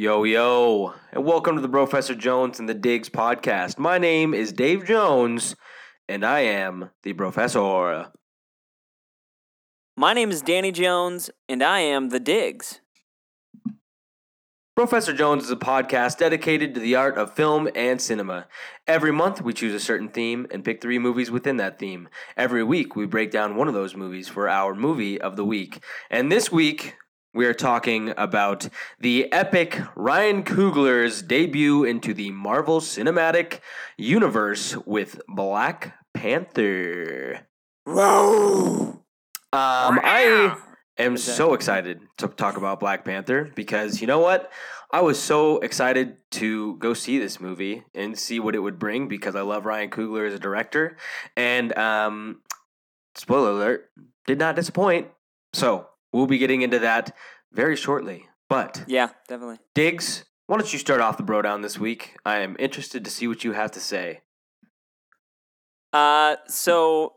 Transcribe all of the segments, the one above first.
Yo, yo, and welcome to the Professor Jones and the Diggs podcast. My name is Dave Jones, and I am the professor. My name is Danny Jones, and I am the Diggs. Professor Jones is a podcast dedicated to the art of film and cinema. Every month, we choose a certain theme and pick three movies within that theme. Every week, we break down one of those movies for our movie of the week. And this week, we are talking about the epic Ryan Coogler's debut into the Marvel Cinematic Universe with Black Panther. Whoa! Um, I am so excited to talk about Black Panther because you know what? I was so excited to go see this movie and see what it would bring because I love Ryan Coogler as a director. And um, spoiler alert, did not disappoint. So we'll be getting into that very shortly. But Yeah, definitely. Diggs, why don't you start off the bro down this week? I am interested to see what you have to say. Uh, so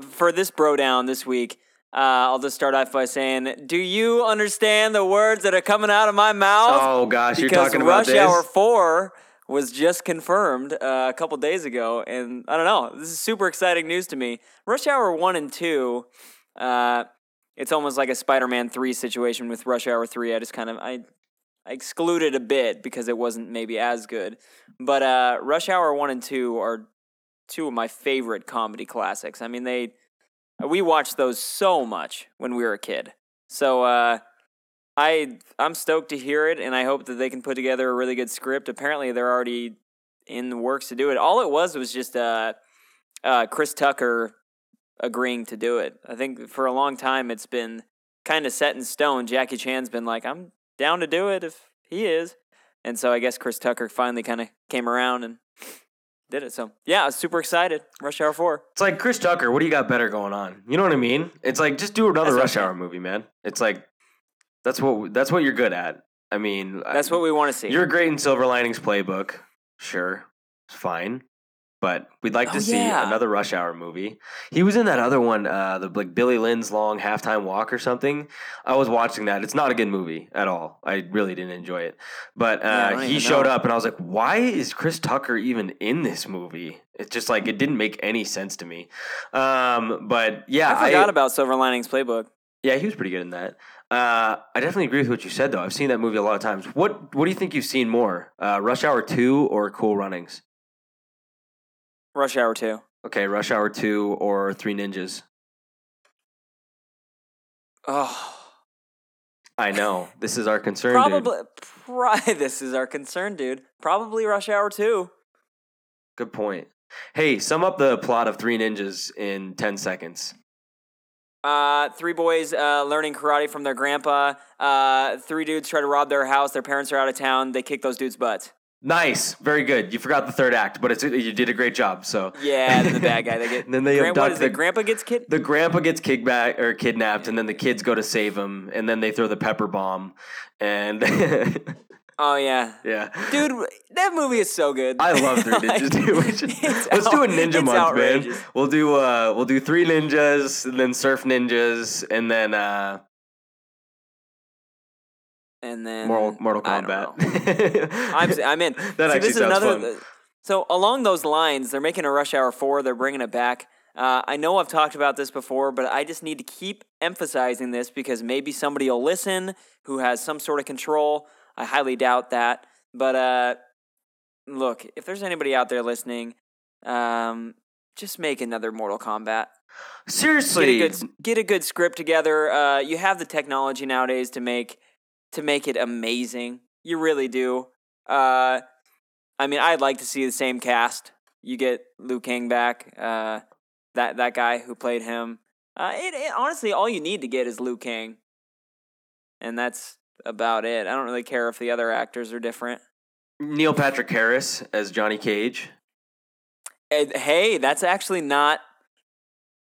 for this bro down this week, uh, I'll just start off by saying, do you understand the words that are coming out of my mouth? Oh gosh, you're talking about Rush this. Hour Four was just confirmed uh, a couple days ago, and I don't know. This is super exciting news to me. Rush Hour One and Two, uh, it's almost like a Spider-Man Three situation with Rush Hour Three. I just kind of I, I excluded a bit because it wasn't maybe as good, but uh, Rush Hour One and Two are two of my favorite comedy classics. I mean, they we watched those so much when we were a kid. So uh, I I'm stoked to hear it, and I hope that they can put together a really good script. Apparently, they're already in the works to do it. All it was was just uh, uh, Chris Tucker agreeing to do it. I think for a long time it's been kind of set in stone. Jackie Chan's been like, I'm down to do it if he is, and so I guess Chris Tucker finally kind of came around and did it. So yeah, I was super excited. Rush Hour Four. It's like Chris Tucker. What do you got better going on? You know what I mean? It's like just do another That's Rush Hour movie, man. It's like that's what that's what you're good at. I mean, That's what we want to see. you're great in Silver Linings Playbook. Sure, it's fine, but we'd like to Oh, see yeah. another Rush Hour movie. He was in that other one, uh, the like Billy Lynn's Long Halftime Walk or something. I was watching that. It's not a good movie at all. I really didn't enjoy it. But uh, don't he showed know. up, and I was like, "Why is Chris Tucker even in this movie?" It's just like it didn't make any sense to me. Um, but yeah, I forgot about Silver Linings Playbook. yeah, he was pretty good in that. Uh, I definitely agree with what you said, though. I've seen that movie a lot of times. What What do you think you've seen more, uh, Rush Hour Two or Cool Runnings? Rush Hour Two. Okay, Rush Hour Two or Three Ninjas. Oh, I know this is our concern, probably. dude. Pri- this is our concern, dude. Probably Rush Hour Two. Good point. Hey, sum up the plot of Three Ninjas in ten seconds. Uh, three boys uh, learning karate from their grandpa. Uh, three dudes try to rob their house. Their parents are out of town. They kick those dudes' butts. Nice, very good. You forgot the third act, but it's you did a great job. So Yeah, the bad guy. They get. And then they Gran- abduct is the- it? Grandpa gets kid. the grandpa gets kickback or kidnapped, and then the kids go to save him, and then they throw the pepper bomb, and Oh yeah, yeah, dude, that movie is so good. I love Three Like, Ninjas. Dude. Should- let's do a ninja month, outrageous. man. We'll do uh, we'll do three ninjas, and then surf ninjas, and then uh, And then Mortal Mortal Kombat. I'm I'm in. That See, actually this is sounds another. fun. So along those lines, they're making a Rush Hour Four. They're bringing it back. Uh, I know I've talked about this before, but I just need to keep emphasizing this because maybe somebody will listen who has some sort of control. I highly doubt that. But uh, look, if there's anybody out there listening, um, just make another Mortal Kombat. Seriously, Get a good get a good script together. Uh, you have the technology nowadays to make to make it amazing. You really do. Uh, I mean, I'd like to see the same cast. You get Liu Kang back. Uh, that that guy who played him. Uh, it, it honestly, all you need to get is Liu Kang, and that's about it. I don't really care if the other actors are different. Neil Patrick Harris as Johnny Cage. And, hey, that's actually not.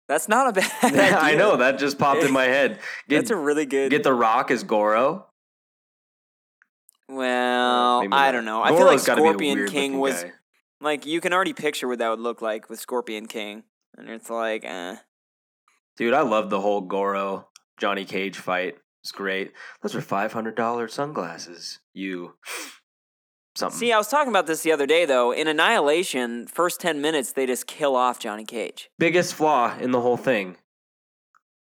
That's not a bad idea. I know that just popped in my head. Get, That's a really good. get The Rock as Goro. Well, Maybe I not. don't know. I feel like Goro's gotta be a Scorpion weird King looking was guy. like you can already picture what that would look like with Scorpion King, and it's like, eh. Dude, I love the whole Goro Johnny Cage fight. It's great. Those are five hundred dollar sunglasses. You something. See, I was talking about this the other day, though. In Annihilation, first 10 minutes, they just kill off Johnny Cage. Biggest flaw in the whole thing.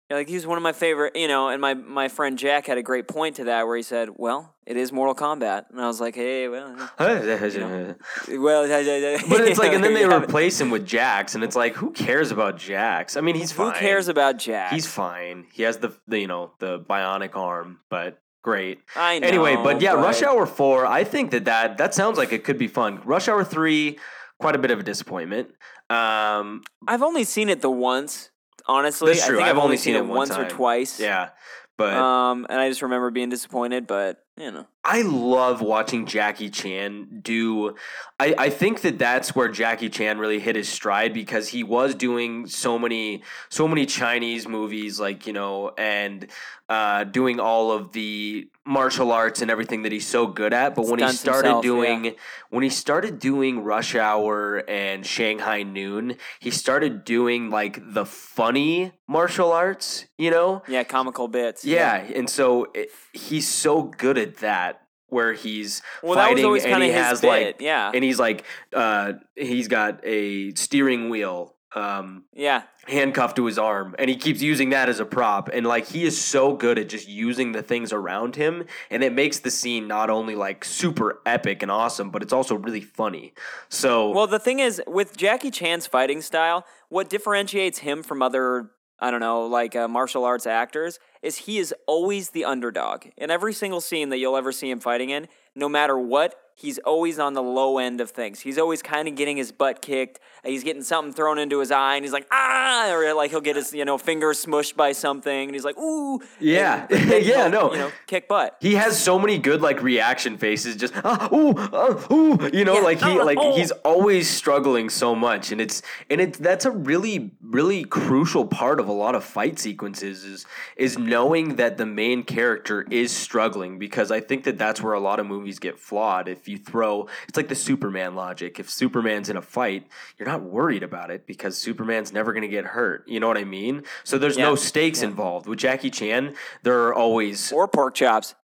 Yeah, Like, he's one of my favorite, you know, and my, my friend Jack had a great point to that where he said, well, it is Mortal Kombat. And I was like, hey, well, but know, well, it's like, and then they replace him with Jax, and it's like, who cares about Jax? I mean, he's Who cares about Jack? He's fine. He has the, the you know the bionic arm, but great. I know. Anyway, but yeah, Rush Hour Four. I think that that that sounds like it could be fun. Rush Hour Three, quite a bit of a disappointment. Um, I've only seen it the once, honestly. That's I true. think I've I've, only seen it one once or twice. yeah, but Um, and I just remember being disappointed, but, you know. I love watching Jackie Chan do. I, I think that that's where Jackie Chan really hit his stride because he was doing so many so many Chinese movies, like you know, and uh, doing all of the martial arts and everything that he's so good at. But when he Stunts started himself, doing when he started doing Rush Hour and Shanghai Noon, he started doing like the funny martial arts. You know, Yeah, comical bits. yeah, and so it, he's so good at that, where he's Well, fighting and he has bit. like, yeah. and he's like, uh, he's got a steering wheel. Um, yeah. handcuffed to his arm and he keeps using that as a prop and like he is so good at just using the things around him and it makes the scene not only like super epic and awesome but it's also really funny so Well, the thing is, with Jackie Chan's fighting style, what differentiates him from other, I don't know, like uh, martial arts actors, is he is always the underdog. In every single scene that you'll ever see him fighting in, no matter what, he's always on the low end of things. He's always kind of getting his butt kicked. uh, He's getting something thrown into his eye, and he's like, ah, or like he'll get his, you know, finger smushed by something, and he's like, ooh. Yeah. Yeah, no. You know, kick butt. he has so many good like reaction faces just ah, ooh, ah, ooh, you know Yeah, like he ah, like oh. he's always struggling so much and it's and it's that's a really really crucial part of a lot of fight sequences is is knowing that the main character is struggling because I think that that's where a lot of movies get flawed if you throw it's like the Superman logic if Superman's in a fight you're not worried about it because Superman's never going to get hurt you know what I mean so there's no stakes yeah. involved with Jackie Chan there are always Or pork chops.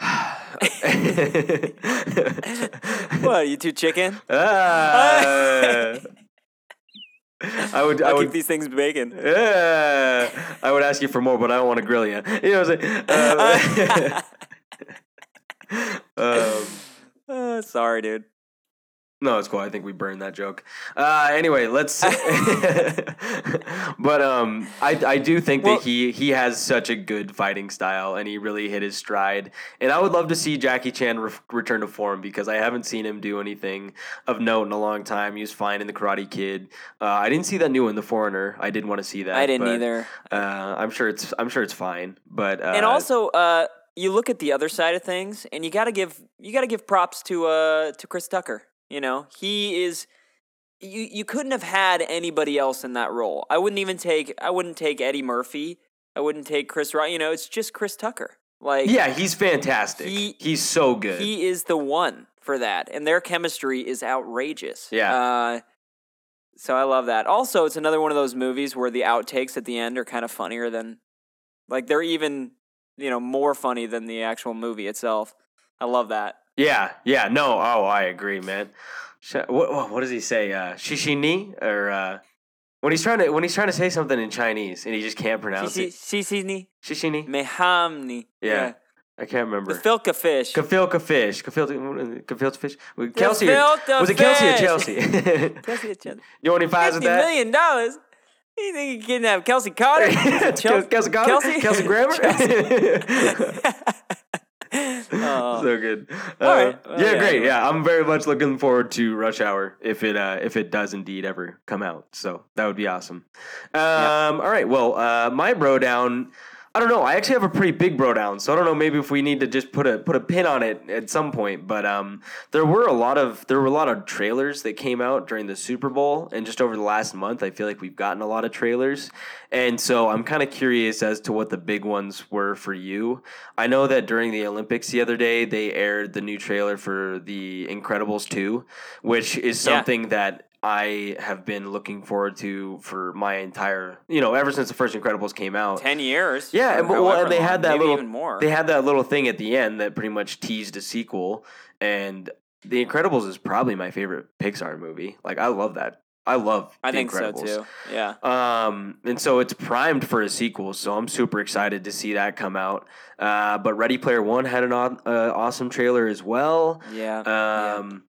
What, you two chicken? Ah. I would, I I'll would, keep these things bacon. Ah. I would ask you for more, but I don't want to grill you. You know what I'm saying? Um, um, Uh, sorry, dude. no, it's cool. I think we burned that joke. Uh, anyway, let's. but um, I I do think Well- that he he has such a good fighting style, and he really hit his stride. And I would love to see Jackie Chan re- return to form because I haven't seen him do anything of note in a long time. He was fine in the Karate Kid. Uh, I didn't see that new one, The Foreigner. I did want to see that. I didn't but, either. Uh, I'm sure it's I'm sure it's fine, but uh, and also, uh, you look at the other side of things, and you gotta give you gotta give props to uh to Chris Tucker. You know, he is. You you couldn't have had anybody else in that role. I wouldn't even take I wouldn't take Eddie Murphy. I wouldn't take Chris Rock. You know, it's just Chris Tucker. Like yeah, he's fantastic. He- he's so good. He is the one for that, and their chemistry is outrageous. Yeah. Uh, so I love that. Also, it's another one of those movies where the outtakes at the end are kind of funnier than, like, they're even, you know, more funny than the actual movie itself. I love that. Yeah, yeah, no, oh, I agree, man. What, what, what does he say? Uh, shishini or uh, when he's trying to when he's trying to say something in Chinese and he just can't pronounce it. Sisini Shishini. mehamni. Yeah. I can't remember. Gefilka fish. Kafilka fish. Kafilka Kafilka fish. Kelsey. Or, was it Kelsey or fish. Chelsea? you want any fives with that? million dollars. You think you kidnap Kelsey Carter? Kelsey, Kelsey, Kelsey, Kelsey Grammer. Oh. so good. Uh, All right. Well, yeah, yeah, great. Yeah, I'm very much looking forward to Rush Hour if it uh, if it does indeed ever come out. So that would be awesome. Um, All right. Well, uh, my bro down. I don't know. I actually have a pretty big bro down, so I don't know. Maybe if we need to just put a put a pin on it at some point. But um, there were a lot of there were a lot of trailers that came out during the Super Bowl, and just over the last month, I feel like we've gotten a lot of trailers, and so I'm kind of curious as to what the big ones were for you. I know that during the Olympics the other day, they aired the new trailer for the Incredibles two, which is Yeah. something that I have been looking forward to for my entire, you know, ever since the first Incredibles came out. Ten years. Yeah, and, well, and they long, had that little even more. They had that little thing at the end that pretty much teased a sequel, and The Incredibles is probably my favorite Pixar movie. Like I love that. I love. I The think so too. Yeah. Um, and so it's primed for a sequel, so I'm super excited to see that come out. Uh, but Ready Player One had an uh, awesome trailer as well. Yeah. yeah. Um,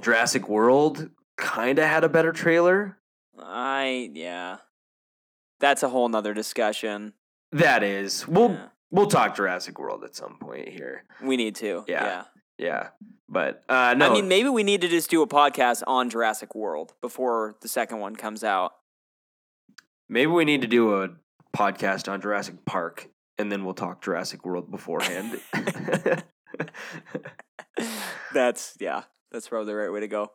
Jurassic World kind of had a better trailer. I yeah. That's a whole nother discussion. That is, we'll Yeah. we'll talk Jurassic World at some point here. We need to. Yeah. yeah. Yeah, but uh, no, I mean, maybe we need to just do a podcast on Jurassic World before the second one comes out. maybe we need to do a podcast on Jurassic Park, and then we'll talk Jurassic World beforehand. that's yeah. That's probably the right way to go.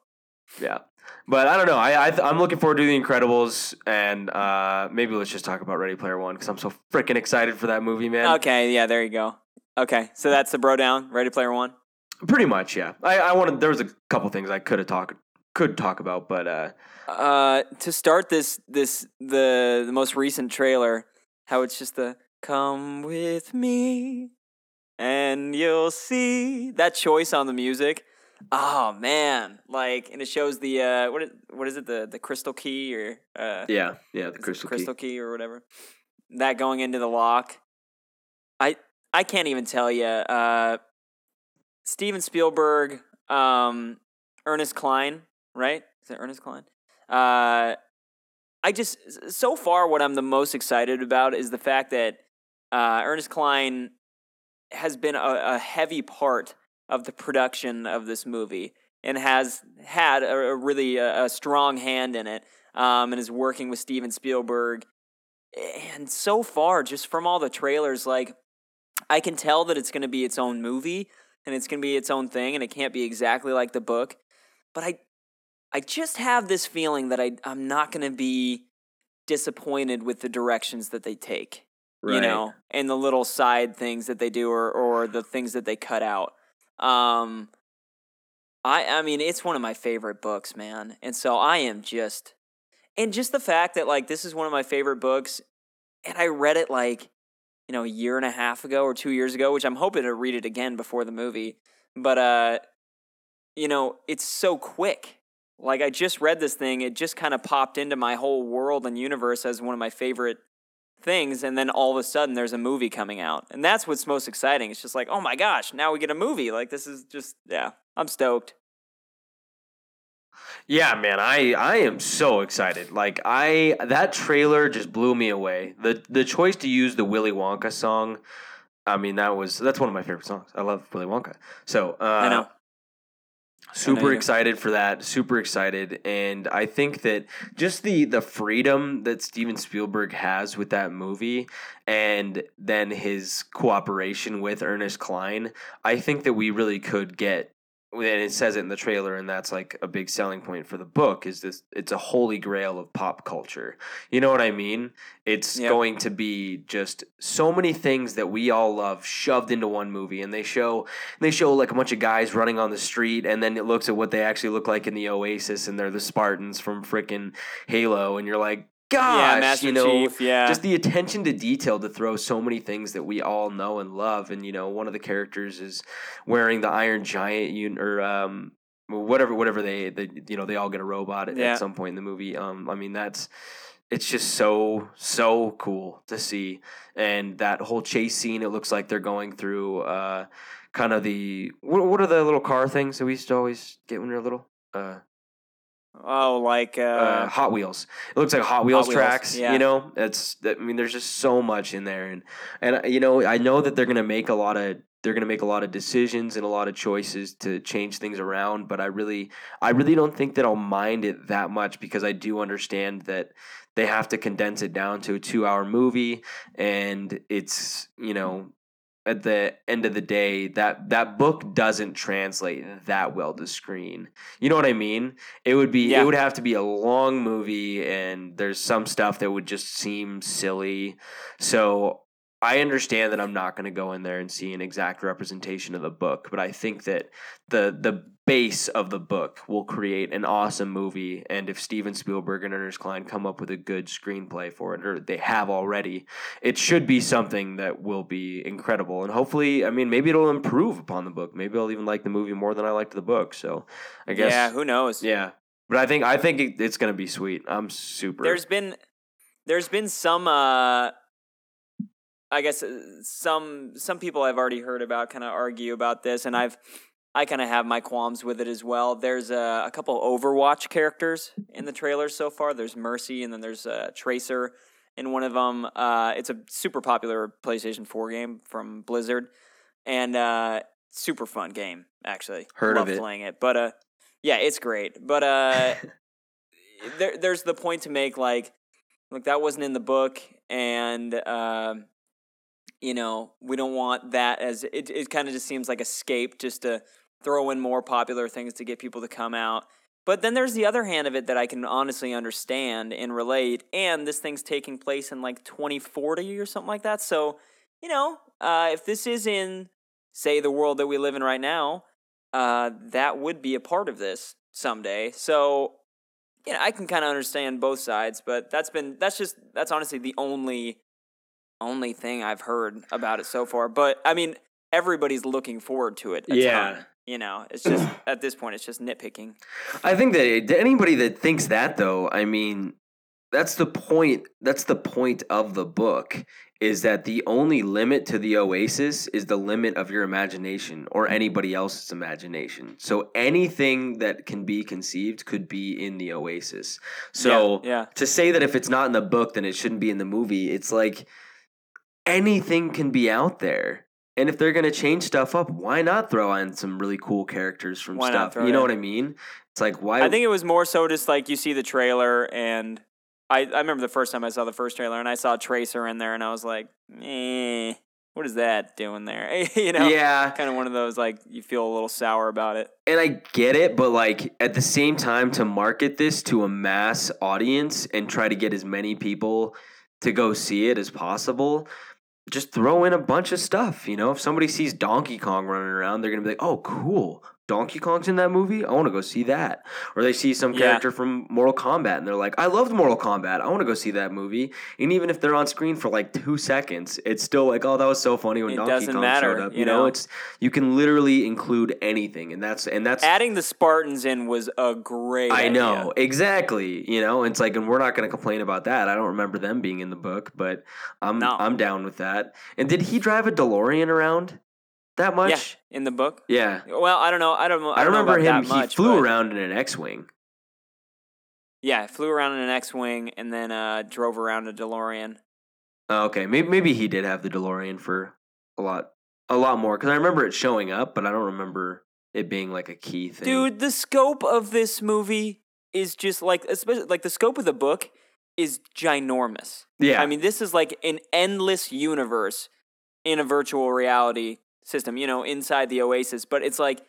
Yeah, but I don't know. I, I th- I'm looking forward to the Incredibles, and uh, maybe let's just talk about Ready Player One because I'm so freaking excited for that movie, man. Okay. Yeah. There you go. Okay. So that's the bro down. Ready Player One. Pretty much, yeah. I, I wanted there was a couple things I could have talked could talk about, but uh, Uh, to start this this the the most recent trailer, how it's just the come with me and you'll see that choice on the music. Oh man, like and it shows the uh what is, what is it the the crystal key or uh yeah, yeah, the crystal, crystal key. key. or whatever. That going into the lock. I I can't even tell you. Uh, Steven Spielberg, um, Ernest Cline, right? Is it Ernest Cline? Uh, I just so far what I'm the most excited about is the fact that uh, Ernest Cline has been a, a heavy part of the production of this movie and has had a, a really a, a strong hand in it um, and is working with Steven Spielberg. And so far, just from all the trailers, like I can tell that it's going to be its own movie and it's going to be its own thing, and it can't be exactly like the book. But I, I just have this feeling that I I'm not going to be disappointed with the directions that they take. You know, and the little side things that they do, or or the things that they cut out. Um, I I mean, it's one of my favorite books, man, and so I am just, and just the fact that like this is one of my favorite books, and I read it like, you know, a year and a half ago or two years ago, which I'm hoping to read it again before the movie, but uh, you know, it's so quick. Like I just read this thing, it just kind of popped into my whole world and universe as one of my favorite things and then all of a sudden there's a movie coming out and that's what's most exciting it's just like oh my gosh now we get a movie like this is just yeah i'm stoked Yeah, man, I I am so excited. Like I that trailer just blew me away. The the choice to use the Willy Wonka song, I mean that was that's one of my favorite songs. I love Willy Wonka. So uh, i know super excited for that. Super excited, and I think that just the the freedom that Steven Spielberg has with that movie, and then his cooperation with Ernest Cline, I think that we really could get. And it says it in the trailer, and that's like a big selling point for the book. Is this? It's a holy grail of pop culture. You know what I mean? It's Yep. going to be just so many things that we all love shoved into one movie, and they show they show like a bunch of guys running on the street, and then it looks at what they actually look like in the Oasis, and they're the Spartans from freaking Halo, and you're like, gosh, yeah master you know, chief yeah just the attention to detail to throw so many things that we all know and love, and you know, one of the characters is wearing the Iron Giant un- or um whatever whatever they, they you know they all get a robot at, Yeah. at some point in the movie. Um, I mean that's it's just so so cool to see and that whole chase scene it looks like they're going through uh kind of the what, what are the little car things that we used to always get when we were little uh, oh like uh, uh hot wheels it looks like hot wheels Wheels, tracks yeah. you know it's i mean there's just so much in there and and you know i know that they're gonna make a lot of they're gonna make a lot of decisions and a lot of choices to change things around but i really i really don't think that i'll mind it that much because i do understand that they have to condense it down to a two hour movie and it's you know at the end of the day that that book doesn't translate that well to screen. You know what i mean? It would be Yeah. it would have to be a long movie and there's some stuff that would just seem silly. So I understand that I'm not going to go in there and see an exact representation of the book, but I think that the the base of the book will create an awesome movie. And if Steven Spielberg and Ernest Cline come up with a good screenplay for it, or they have already, it should be something that will be incredible. And hopefully, I mean, maybe it'll improve upon the book. Maybe I'll even like the movie more than I liked the book. So I guess, yeah, who knows? yeah. But I think I think it, it's going to be sweet. I'm super. There's been there's been some uh I guess uh, some some people I've already heard about kind of argue about this and I've I kind of have my qualms with it as well. There's a, a couple Overwatch characters in the trailer so far. There's Mercy and then there's a Tracer in one of them. Uh, it's a super popular PlayStation 4 game from Blizzard and uh, super fun game actually. Heard Love of it. playing it. But uh yeah, it's great. But uh there, there's the point to make like like that wasn't in the book and um you know we don't want that as it, it kind of just seems like escape just to throw in more popular things to get people to come out. But then there's the other hand of it that i can honestly understand and relate and this thing's taking place in like 2040 or something like that. So you know uh, if this is in say the world that we live in right now uh, that would be a part of this someday. So yeah, I can kind of understand both sides, but that's been that's just that's honestly the only only thing I've heard about it so far. But I mean, everybody's looking forward to it. Yeah. ton, you know, it's just at this point, it's just nitpicking. I think that anybody that thinks that though, I mean, that's the point. That's the point of the book is that the only limit to the oasis is the limit of your imagination or anybody else's imagination. So anything that can be conceived could be in the oasis. So yeah, to say that if it's not in the book then it shouldn't be in the movie, it's like anything can be out there. And if they're going to change stuff up, why not throw in some really cool characters from Why stuff? You know what I mean? It's like why I think it was more so just like you see the trailer, and I I remember the first time I saw the first trailer, and I saw Tracer in there, and I was like, eh, what is that doing there? you know, Yeah, kind of one of those like you feel a little sour about it. and I get it, but like at the same time, to market this to a mass audience and try to get as many people to go see it as possible, just throw in a bunch of stuff. You know, if somebody sees Donkey Kong running around, they're gonna be like, "Oh, cool." Donkey Kong's in that movie. I want to go see that. Or they see some Yeah. character from Mortal Kombat and they're like, "I loved Mortal Kombat. I want to go see that movie." And even if they're on screen for like two seconds, it's still like, "Oh, that was so funny when It Donkey Kong matter, showed up." you You know, know? it's you can literally include anything, and that's and that's Adding the Spartans in was a great. I idea. know exactly. You know, it's like, and we're not going to complain about that. I don't remember them being in the book, but I'm No. I'm down with that. And did he drive a DeLorean around that much? Yeah, in the book. Yeah, Well, I don't know. I don't. I, I, don't know remember about him. That much, he flew around in an X-wing. Yeah, flew around in an X-wing and then uh, drove around a DeLorean. Oh, okay, maybe maybe he did have the DeLorean for a lot a lot more because I remember it showing up, but I don't remember it being like a key thing. Dude, the scope of this movie is just like, especially like the scope of the book is ginormous. yeah, I mean, this is like an endless universe in a virtual reality system, you know, inside the Oasis, but it's like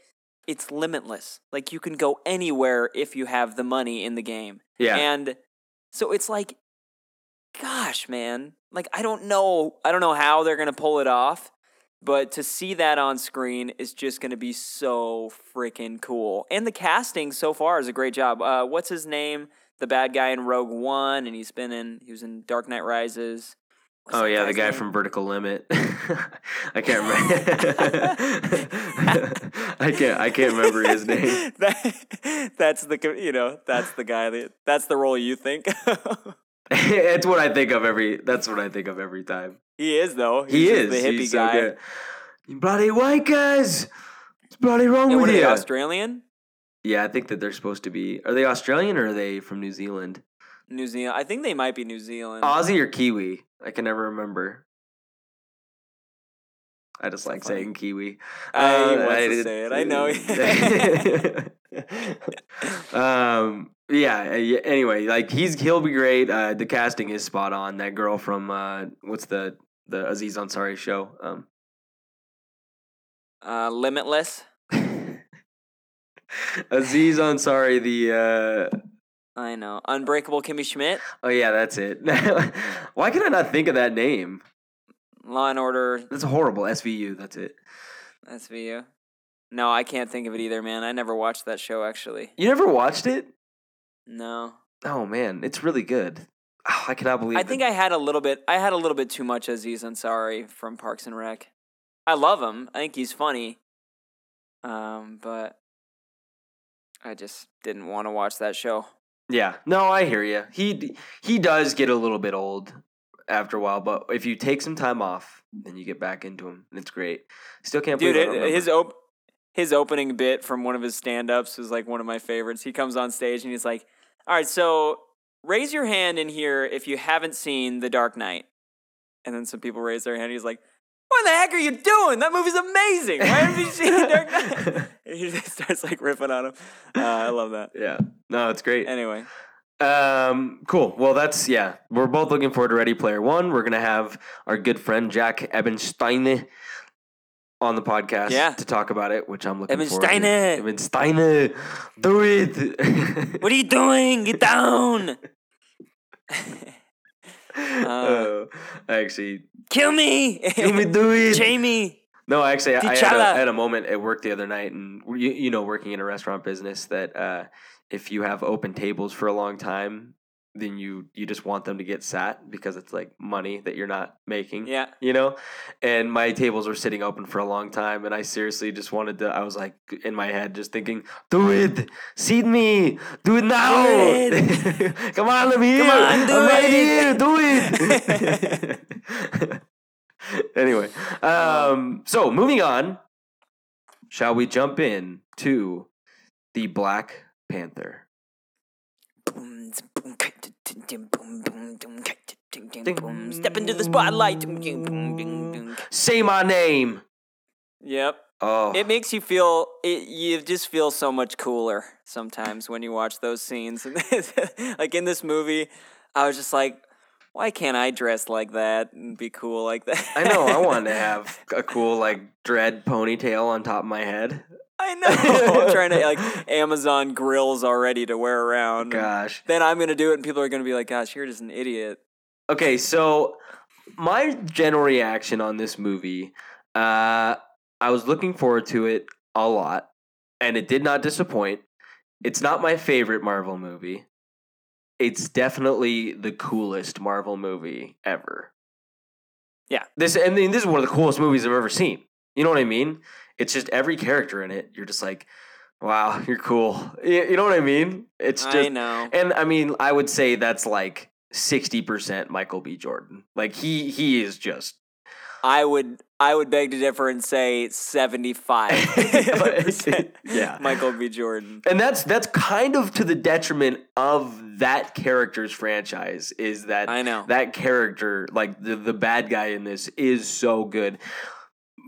it's limitless. Like you can go anywhere if you have the money in the game. yeah. And so it's like gosh, man. Like I don't know I don't know how they're going to pull it off, but to see that on screen is just going to be so freaking cool. And the casting so far is a great job. Uh what's his name? The bad guy in Rogue One and he's been in he was in Dark Knight Rises. Oh yeah, the guy name? from Vertical Limit. I can't remember. I can't. I can't remember his name. That- that's the you know that's the guy that that's the role you think it's what I think of every. That's what I think of every time. he is though He is the hippie He's so guy good. You bloody white guys. What's bloody wrong and with you? they Australian yeah, I think that they're supposed to be. Are they Australian or are they from New Zealand? New Zealand I think they might be New Zealand Aussie or Kiwi? I can never remember. I just like saying Kiwi. I Uh, wants to say it. I know. um. Yeah. uh, yeah, Anyway, like he's he'll be great. Uh, the casting is spot on. That girl from uh, what's the the Aziz Ansari show? Um. uh, Limitless Aziz Ansari. The uh. I know Unbreakable Kimmy Schmidt Oh yeah, that's it. Why can I not think of that name? Law and Order That's horrible. SVU. That's it. SVU. No, I can't think of it either, man. I never watched that show actually. You never watched it? No. Oh man, it's really good. Oh, I cannot believe. I that- think I had a little bit. I had a little bit too much Aziz Ansari from Parks and Rec. I love him. I think he's funny. Um, but I just didn't want to watch that show. Yeah. No, I hear you. He he does get a little bit old after a while, but if you take some time off, then you get back into him, and it's great. Still can't Dude, believe it, his op- his opening bit from one of his stand-ups was like one of my favorites. He comes on stage and he's like, "All right, so raise your hand in here if you haven't seen The Dark Knight." And then some people raise their hand. He's like, "What the heck are you doing? That movie's amazing. Why haven't you seen Dark Knight?" He just starts like ripping on him. Uh, I love that. yeah. No, it's great. Anyway, Um, cool. Well, that's yeah. We're both looking forward to Ready Player One. We're gonna have our good friend Jack Ebenstein on the podcast Yeah. to talk about it, which I'm looking forward to. Ebensteiner, do it. what are you doing? Get down! Uh, I actually, Kill me! kill me, do it. Jamie! No, actually, I had, a. I had a moment at work the other night, and you, you know, working in a restaurant business, that uh, if you have open tables for a long time, then you you just want them to get sat because it's like money that you're not making. Yeah. You know, and my tables were sitting open for a long time, and I seriously just wanted to. I was like in my head, just thinking, "Do it, seat me, do it now, Do come on, I'm here, on, do I'm right it." here, do it." anyway, um, so moving on, shall we jump in to the Black Panther? Step into the spotlight. Say my name. Yep. Oh, It makes you feel it, you just feel so much cooler sometimes when you watch those scenes. like in this movie, I was just like, why can't I dress like that and be cool like that? I know. I wanted to have a cool like dread ponytail on top of my head. I know. I'm trying to like Amazon grills already to wear around. Gosh. Then I'm gonna do it, and people are gonna be like, "Gosh, you're just an idiot." Okay, so my general reaction on this movie, uh, I was looking forward to it a lot, and it did not disappoint. It's not my favorite Marvel movie. It's definitely the coolest Marvel movie ever. Yeah. This I mean, this is one of the coolest movies I've ever seen. You know what I mean? It's just every character in it. You're just like, wow, you're cool. You, you know what I mean? It's just I know. and I mean, I would say that's like sixty percent Michael B. Jordan. Like he he is just I would I would beg to differ and say seventy five percent. Yeah. Michael B. Jordan. and that's that's kind of to the detriment of that character's franchise. Is that I know. that character like the the bad guy in this is so good.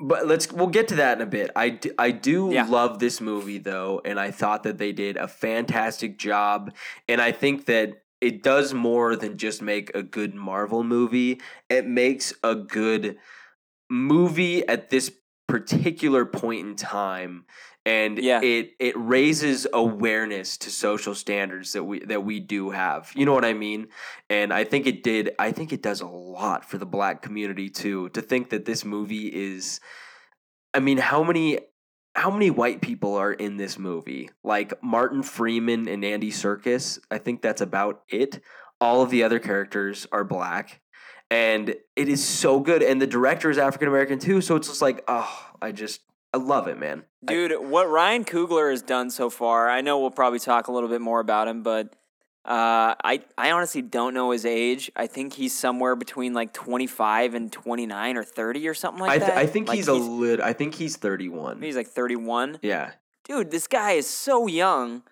But let's we'll get to that in a bit. I do, I do Yeah. love this movie though, and I thought that they did a fantastic job. And I think that it does more than just make a good Marvel movie. It makes a good movie at this particular point in time and Yeah. it it raises awareness to social standards that we that we do have. You know what I mean? And I think it did I think it does a lot for the black community too. To think that this movie is I mean, how many how many white people are in this movie? Like Martin Freeman and Andy Serkis. I think that's about it. All of the other characters are black. And it is so good. And the director is African American too. So it's just like, oh, I just I love it, man. I- Dude, what Ryan Coogler has done so far, I know we'll probably talk a little bit more about him, but uh, I I honestly don't know his age. I think he's somewhere between like 25 and 29 or 30 or something like I, th- that. I think Like, he's, a lit. I think he's thirty one. he's like 31. Yeah, Dude, this guy is so young,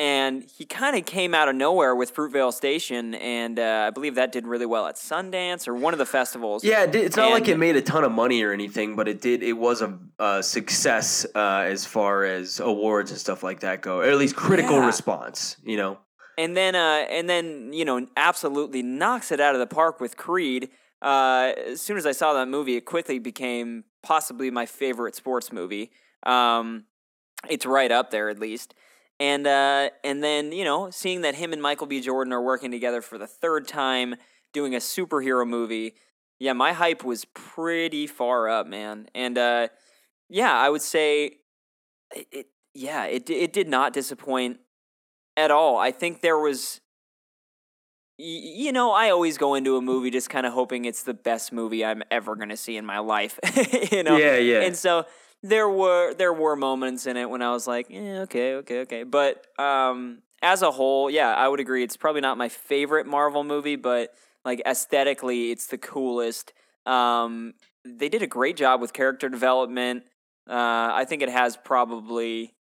and he kind of came out of nowhere with Fruitvale Station, and uh, I believe that did really well at Sundance or one of the festivals. yeah. It did, it's not like it made a ton of money or anything, but it did. It was a, a success uh, as far as awards and stuff like that go, or at least critical Yeah. response. You know. And then uh, and then you know absolutely knocks it out of the park with Creed. Uh, as soon as I saw that movie, it quickly became possibly my favorite sports movie. Um, it's right up there at least. And uh, and then you know seeing that him and Michael B. Jordan are working together for the third time doing a superhero movie, yeah, my hype was pretty far up, man. And uh, yeah, I would say it, it. Yeah, it it did not disappoint at all. I think there was. You know, I always go into a movie just kind of hoping it's the best movie I'm ever going to see in my life. you know, Yeah, yeah. And so there were there were moments in it when I was like, yeah, okay, okay, okay. But um, as a whole, yeah, I would agree. It's probably not my favorite Marvel movie, but like aesthetically, it's the coolest. Um, they did a great job with character development. Uh, I think it has probably.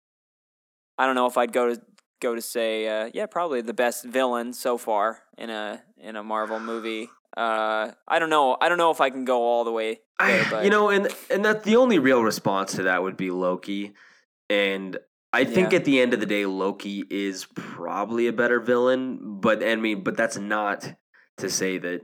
I don't know if I'd go to go to say, uh, yeah, probably the best villain so far in a in a Marvel movie. Uh, I don't know. I don't know if I can go all the way there, I, you know, and and that the only real response to that would be Loki, and I think Yeah. at the end of the day, Loki is probably a better villain. But I mean, but that's not to say that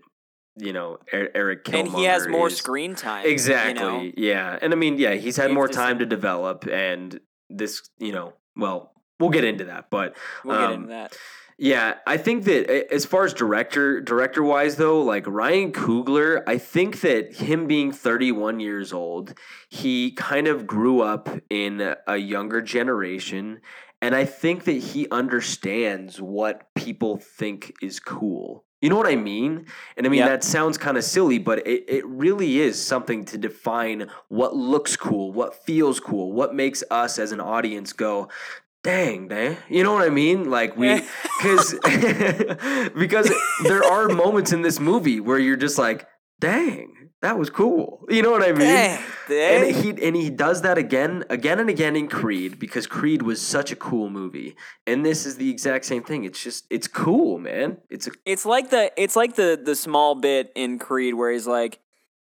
you know Er- Erik Killmonger and he has more is- screen time. Exactly. You know? Yeah, and I mean, yeah, he's had more time to develop, and this, you know, well, we'll get into that, but We'll get um, into that. yeah, I think that as far as director director wise though, like Ryan Coogler, I think that him being 31 years old, he kind of grew up in a younger generation and I think that he understands what people think is cool. You know what I mean? And I mean Yep. that sounds kind of silly, but it, it really is something to define what looks cool, what feels cool, what makes us as an audience go, dang, man. You know what I mean? Like we because because there are moments in this movie where you're just like, dang, that was cool. You know what I mean? Dang, And he and he does that again, again and again in Creed because Creed was such a cool movie, and this is the exact same thing. It's just it's cool, man. It's a It's like the it's like the the small bit in Creed where he's like,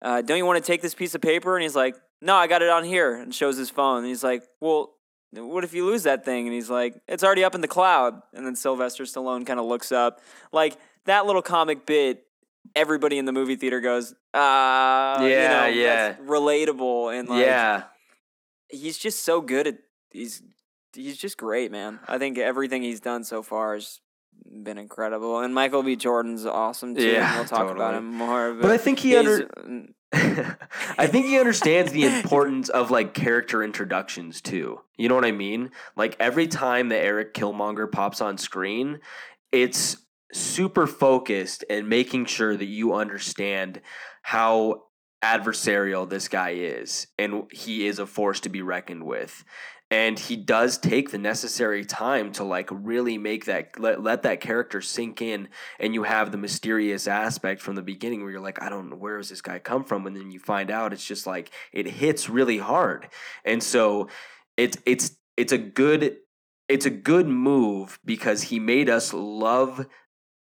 uh, "Don't you want to take this piece of paper?" And he's like, "No, I got it on here." And shows his phone. And he's like, "Well, what if you lose that thing?" And he's like, "It's already up in the cloud." And then Sylvester Stallone kind of looks up, like that little comic bit. Everybody in the movie theater goes, "Ah, you Yeah, know, yeah. that's relatable." And like, yeah, he's just so good at he's he's just great, man. I think everything he's done so far has been incredible. And Michael B. Jordan's awesome too. Yeah, and we'll talk about him more. but I think he under. I think he understands the importance of like character introductions too. You know what I mean? Like every time that Erik Killmonger pops on screen, it's super focused and making sure that you understand how adversarial this guy is and he is a force to be reckoned with and he does take the necessary time to like really make that let, let that character sink in. And you have the mysterious aspect from the beginning where you're like i don't know where does this guy come from? And then you find out it's just like it hits really hard. And so it's it's it's a good it's a good move because he made us love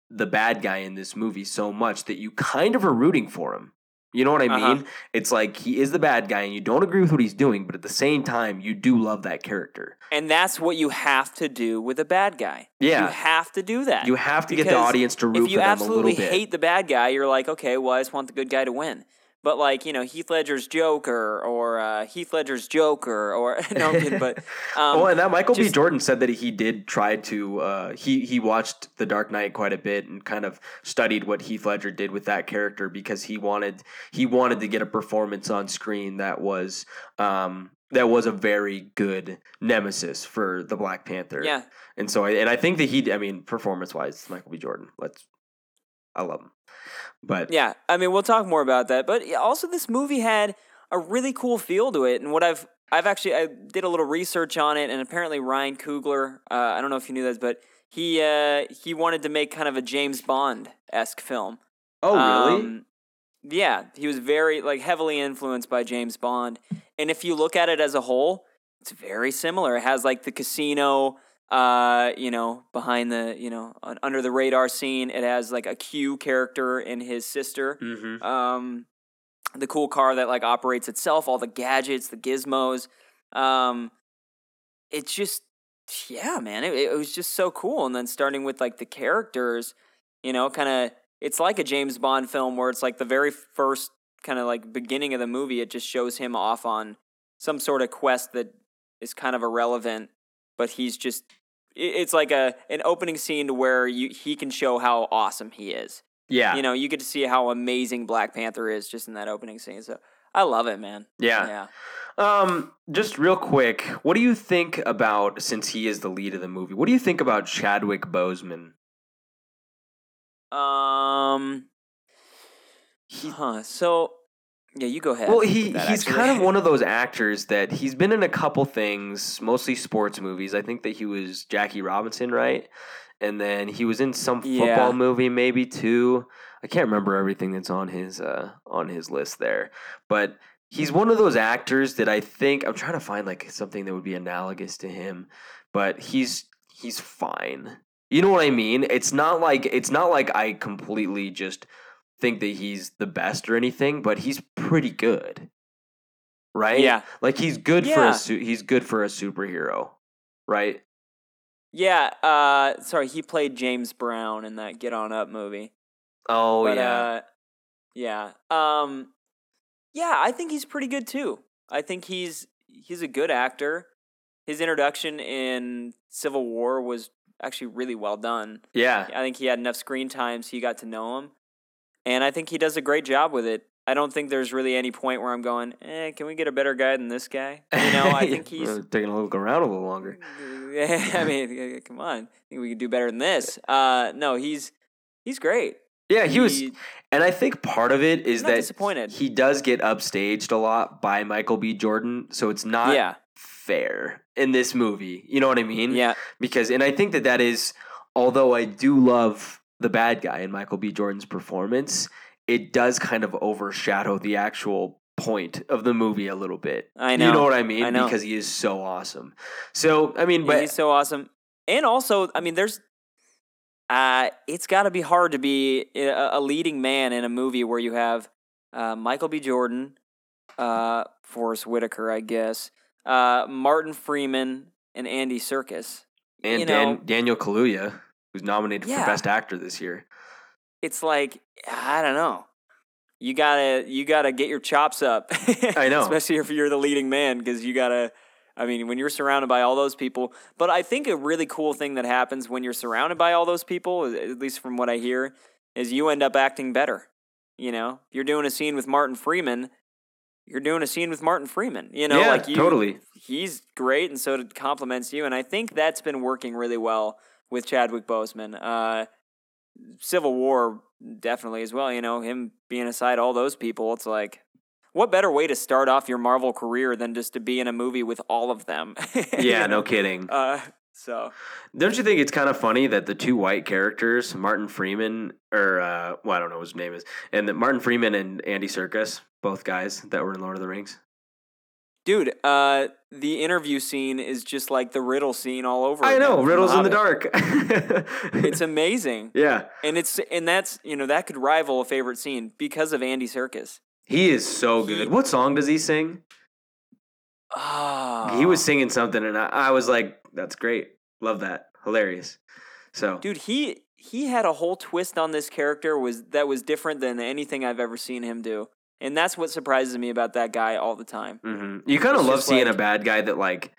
the bad guy in this movie so much that you kind of are rooting for him you know what I Uh-huh. mean? It's like he is the bad guy and you don't agree with what he's doing, but at the same time, you do love that character. and that's what you have to do with a bad guy. Yeah. you have to do that. You have to get the audience to root for them a little bit. If you absolutely hate the bad guy, you're like, okay, well, I just want the good guy to win. But like, you know, Heath Ledger's Joker or uh, Heath Ledger's Joker or no, kidding, but um, oh, and that Michael B. Jordan said that he did try to. Uh, he he watched The Dark Knight quite a bit and kind of studied what Heath Ledger did with that character because he wanted he wanted to get a performance on screen that was um, that was a very good nemesis for the Black Panther. yeah, and so I, and I think that he. I mean, performance wise, Michael B. Jordan. Let's. I love him, but Yeah, I mean, we'll talk more about that. But also, this movie had a really cool feel to it, and what I've I've actually I did a little research on it, and apparently Ryan Coogler, uh, I don't know if you knew this, but he uh, he wanted to make kind of a James Bond esque film. oh really? Um, yeah, he was very like heavily influenced by James Bond, and if you look at it as a whole, it's very similar. It has like the casino, uh, you know, behind the you know under the radar scene. It has like a Q character and his sister. mm-hmm. Um, the cool car that like operates itself, all the gadgets, the gizmos. Um, it's just yeah, man. It, it was just so cool. And then starting with like the characters, you know, kind of it's like a James Bond film where it's like the very first kind of like beginning of the movie. It just shows him off on some sort of quest that is kind of irrelevant, but he's just it's like a an opening scene to where you he can show how awesome he is. Yeah. You know, you get to see how amazing Black Panther is just in that opening scene. So I love it, man. Yeah. Yeah. Um, just real quick, what do you think about since he is the lead of the movie? What do you think about Chadwick Boseman? Um. huh. So, yeah, you go ahead. Well, he that, he's actually. kind of one of those actors that he's been in a couple things, mostly sports movies. I think that he was Jackie Robinson, right? And then he was in some football Yeah. movie, maybe too. I can't remember everything that's on his uh on his list there, but he's one of those actors that I think I'm trying to find like something that would be analogous to him, but he's he's fine. You know what I mean? It's not like it's not like I completely just think that he's the best or anything, but he's pretty good. Right? Yeah. Like he's good for a su- he's good for a superhero. Right? Yeah. Uh, sorry, he played James Brown in that Get On Up movie. Oh but, yeah. Uh, yeah. Um, yeah, I think he's pretty good too. I think he's he's a good actor. His introduction in Civil War was actually really well done. yeah. I think he had enough screen time so you got to know him. And I think he does a great job with it. I don't think there's really any point where I'm going, eh, can we get a better guy than this guy? You know, I think he's. Taking a look around a little longer. Yeah, I mean, come on. I think we could do better than this. Uh, no, he's he's great. Yeah, he was and I think part of it is that disappointed. he does get upstaged a lot by Michael B. Jordan, so it's not yeah, fair in this movie. You know what I mean? yeah, Because and I think that that is although I do love the bad guy in Michael B. Jordan's performance, it does kind of overshadow the actual point of the movie a little bit. I know. You know what I mean? I know. Because he is so awesome. So I mean, but he's so awesome. And also, I mean, there's. Uh, it's got to be hard to be a, a leading man in a movie where you have uh, Michael B. Jordan, uh, Forest Whitaker, I guess, uh, Martin Freeman, and Andy Serkis. and you Dan, Daniel Kaluuya, who's nominated Yeah. for Best Actor this year. It's like I don't know. You gotta you gotta get your chops up. I know. especially if you're the leading man, because you gotta. I mean, when you're surrounded by all those people. But I think a really cool thing that happens when you're surrounded by all those people, at least from what I hear, is you end up acting better. You know, if you're doing a scene with Martin Freeman. You're doing a scene with Martin Freeman. You know, yeah, like you, totally. he's great, and so it compliments you. And I think that's been working really well with Chadwick Boseman. Uh, Civil War definitely as well. You know, him being aside all those people, it's like, what better way to start off your Marvel career than just to be in a movie with all of them? Yeah, no kidding. Uh, so Don't you think it's kind of funny that the two white characters, Martin Freeman, or uh, well, I don't know what his name is, and that Martin Freeman and Andy Serkis, both guys that were in Lord of the Rings. Dude, uh, the interview scene is just like the riddle scene all over. I know, riddles in the dark. It's amazing, yeah, and it's and that's you know that could rival a favorite scene because of Andy Serkis. he is so good. What song does he sing? Oh, He was singing something, and I, I was like, "That's great, love that, hilarious." So, dude. He he had a whole twist on this character was that was different than anything I've ever seen him do, and that's what surprises me about that guy all the time. mhm. you kind of love seeing a bad guy that like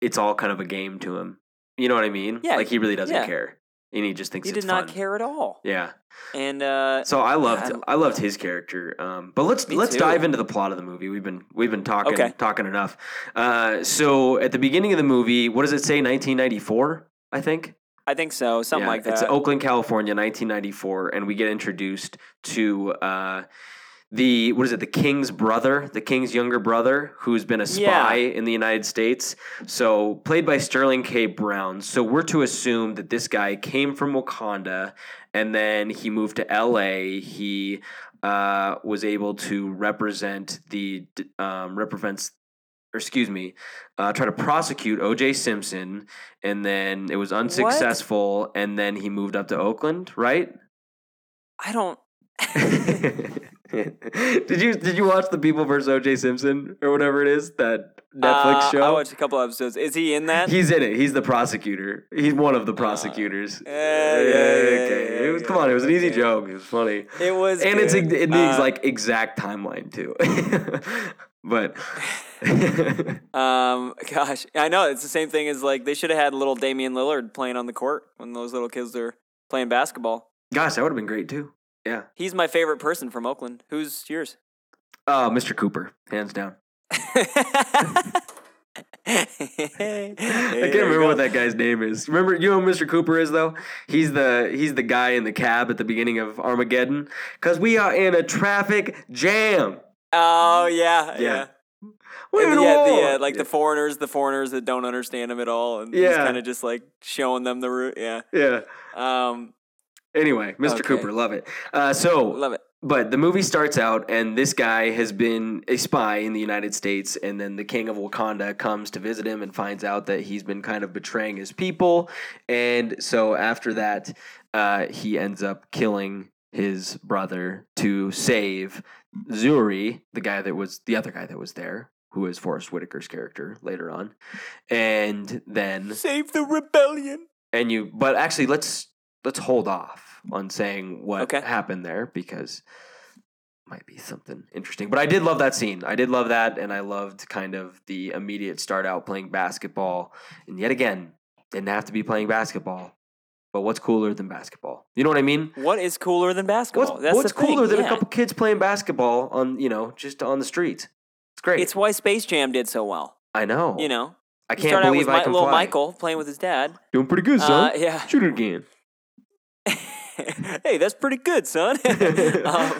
it's all kind of a game to him. You know what I mean? Yeah, like he really doesn't yeah. care, and he just thinks He did not fun. care at all, Yeah. and uh, So I loved Yeah, I loved his character. Um, but let's let's too. dive into the plot of the movie. We've been we've been talking Okay. talking enough. Uh, so at the beginning of the movie, what does it say? 1994, I think. I think so, something Yeah, like that. It's Oakland, California, 1994, and we get introduced to uh, the what is it? The king's brother, the king's younger brother, who's been a spy in the United States. So played by Sterling K. Brown. So we're to assume that this guy came from Wakanda, and then he moved to L.A. He uh, was able to represent the um, represents or excuse me, uh, try to prosecute O.J. Simpson, and then it was unsuccessful, and then he moved up to Oakland, right? I don't. did you did you watch the People versus O.J. Simpson or whatever it is that Netflix Uh, show? I watched a couple episodes. Is he in that? He's in it. He's the prosecutor. He's one of the prosecutors. Uh, yeah, yeah, yeah, okay. yeah, it was come on. It was an easy joke. It was funny, it was, and it's good. in the Uh, like exact timeline too. but Um, gosh, I know it's the same thing as like they should have had little Damian Lillard playing on the court when those little kids are playing basketball. gosh, that would have been great too. Yeah. He's my favorite person from Oakland. Who's yours? Uh, Mr. Cooper, hands down. I can't remember what that guy's name is. Remember, you know who Mr. Cooper is though. He's the he's the guy in the cab at the beginning of Armageddon because we are in a traffic jam. Oh yeah, Yeah. yeah. We're And yeah, the, uh, like the foreigners, the foreigners that don't understand him at all, and he's Yeah. kind of just like showing them the route. Yeah. yeah. Um, Anyway, Mr. Okay. Cooper, love it. Uh, so love it. But the movie starts out, and this guy has been a spy in the United States, and then the king of Wakanda comes to visit him and finds out that he's been kind of betraying his people. And so after that, uh, he ends up killing his brother to save Zuri, the guy that was the other guy that was there, who is Forest Whitaker's character later on. And then Save the rebellion. and you but actually let's let's hold off on saying what Okay. happened there because might be something interesting but i did love that scene i did love that and i loved kind of the immediate start out playing basketball and yet again didn't have to be playing basketball but what's cooler than basketball you know what i mean What is cooler than basketball? what's, That's what's the thing, cooler than yeah. a couple kids playing basketball on you know just on the streets it's great It's why Space Jam did so well. i know You know, i can't started out believe with i Mi- can little fly Michael playing with his dad. doing pretty good Uh, yeah. shoot it again hey, that's pretty good, son. um,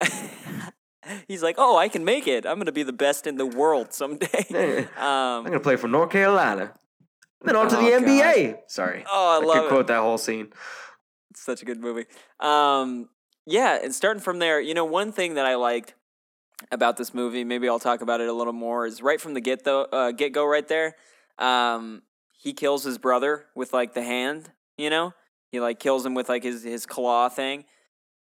he's like, oh, I can make it. I'm gonna be the best in the world someday. Um, I'm gonna play for North Carolina. Then on to Oh, the. NBA. Sorry, oh, I I, love could it. quote that whole scene. It's such a good movie. Um, yeah, and starting from there, you know, one thing that I liked about this movie, maybe I'll talk about it a little more, is right from the get though, uh, get go right there. Um, he kills his brother with like the hand, you know, he like kills him with like his his claw thing,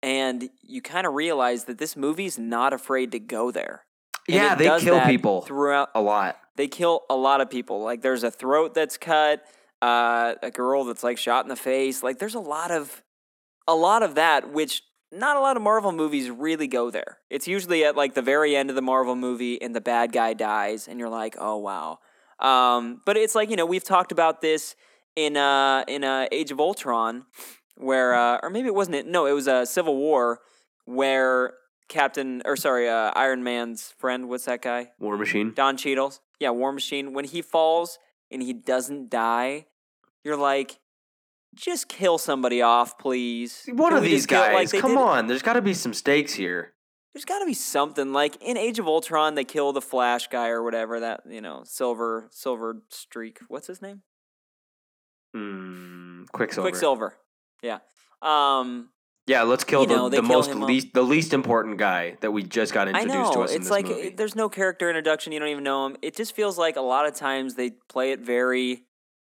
and you kind of realize that this movie's not afraid to go there. And Yeah, they kill people throughout a lot. they kill a lot of people. Like there's a throat that's cut, uh, a girl that's like shot in the face. Like there's a lot of a lot of that, which not a lot of Marvel movies really go there. It's usually at like the very end of the Marvel movie and the bad guy dies, and you're like, oh wow. Um, but it's like you know we've talked about this in uh in uh, Age of Ultron, where uh, or maybe it wasn't it. No, it was a uh, Civil War where Captain or sorry uh, Iron Man's friend. What's that guy? War Machine. Don Cheadle's. Yeah, War Machine. When he falls and he doesn't die, you're like, just kill somebody off, please. One Can of these guys. like, Come did- on, there's got to be some stakes here. There's got to be something. Like in Age of Ultron, they kill the Flash guy or whatever. That you know, Silver Silver Streak. What's his name? Mm, Quicksilver. Quicksilver. Yeah. Um. Yeah, let's kill the, know, the kill most off. least the least important guy that we just got I introduced to know us in it's like movie. there's no character introduction. You don't even know him. It just feels like a lot of times they play it very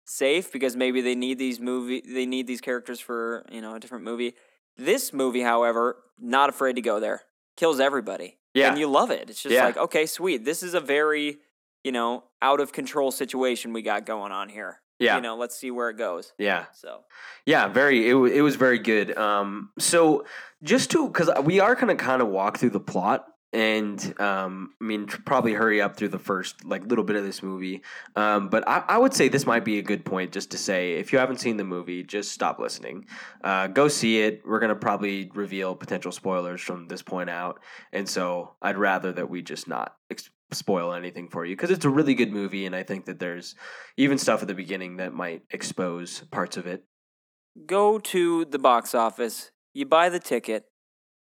safe because maybe they need these movie they need these characters for you know a different movie. This movie, however, not afraid to go there. Kills everybody. yeah, and you love it. It's just Yeah. like okay, sweet. This is a very you know out of control situation we got going on here. Yeah, You know, let's see where it goes. yeah. So Yeah, very. It, wa- it was very good. Um, so just to because we are gonna kind of walk through the plot, and um, I mean probably hurry up through the first like little bit of this movie. Um, but I, I would say this might be a good point just to say if you haven't seen the movie, just stop listening. Uh, go see it. We're gonna probably reveal potential spoilers from this point out, and so I'd rather that we just not. Ex- spoil anything for you because it's a really good movie and i think that there's even stuff at the beginning that might expose parts of it go to the box office, you buy the ticket,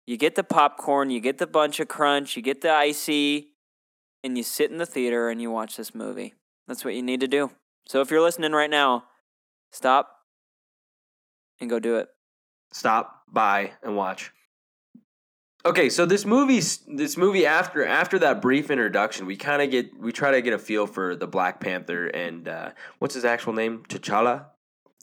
you get the popcorn, you get the bunch of crunch, you get the icy, and you sit in the theater and you watch this movie. That's what you need to do. So if you're listening right now, stop and go do it. stop, buy, and watch. Okay, so this movie, this movie after after that brief introduction, we kind of get we try to get a feel for the Black Panther and uh, what's his actual name? T'Challa,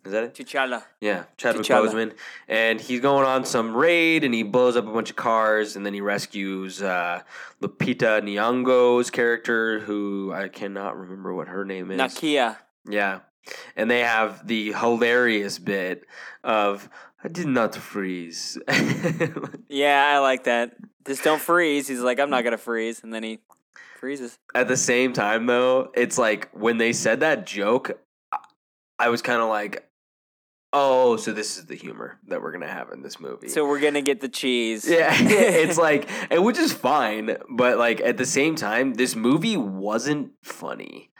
is that it? T'Challa. Yeah, Chadwick T'Challa. Boseman, and he's going on some raid, and he blows up a bunch of cars, and then he rescues uh, Lupita Nyong'o's character, who I cannot remember what her name is. Nakia. Yeah. And they have the hilarious bit of I did not freeze. Yeah, I like that. Just don't freeze. He's like, I'm not gonna freeze, and then he freezes. At the same time though, it's like when they said that joke I- was kind of like oh, so this is the humor that we're gonna have in this movie. So we're gonna get the cheese. Yeah, it's like, and which is fine, but like at the same time, this movie wasn't funny,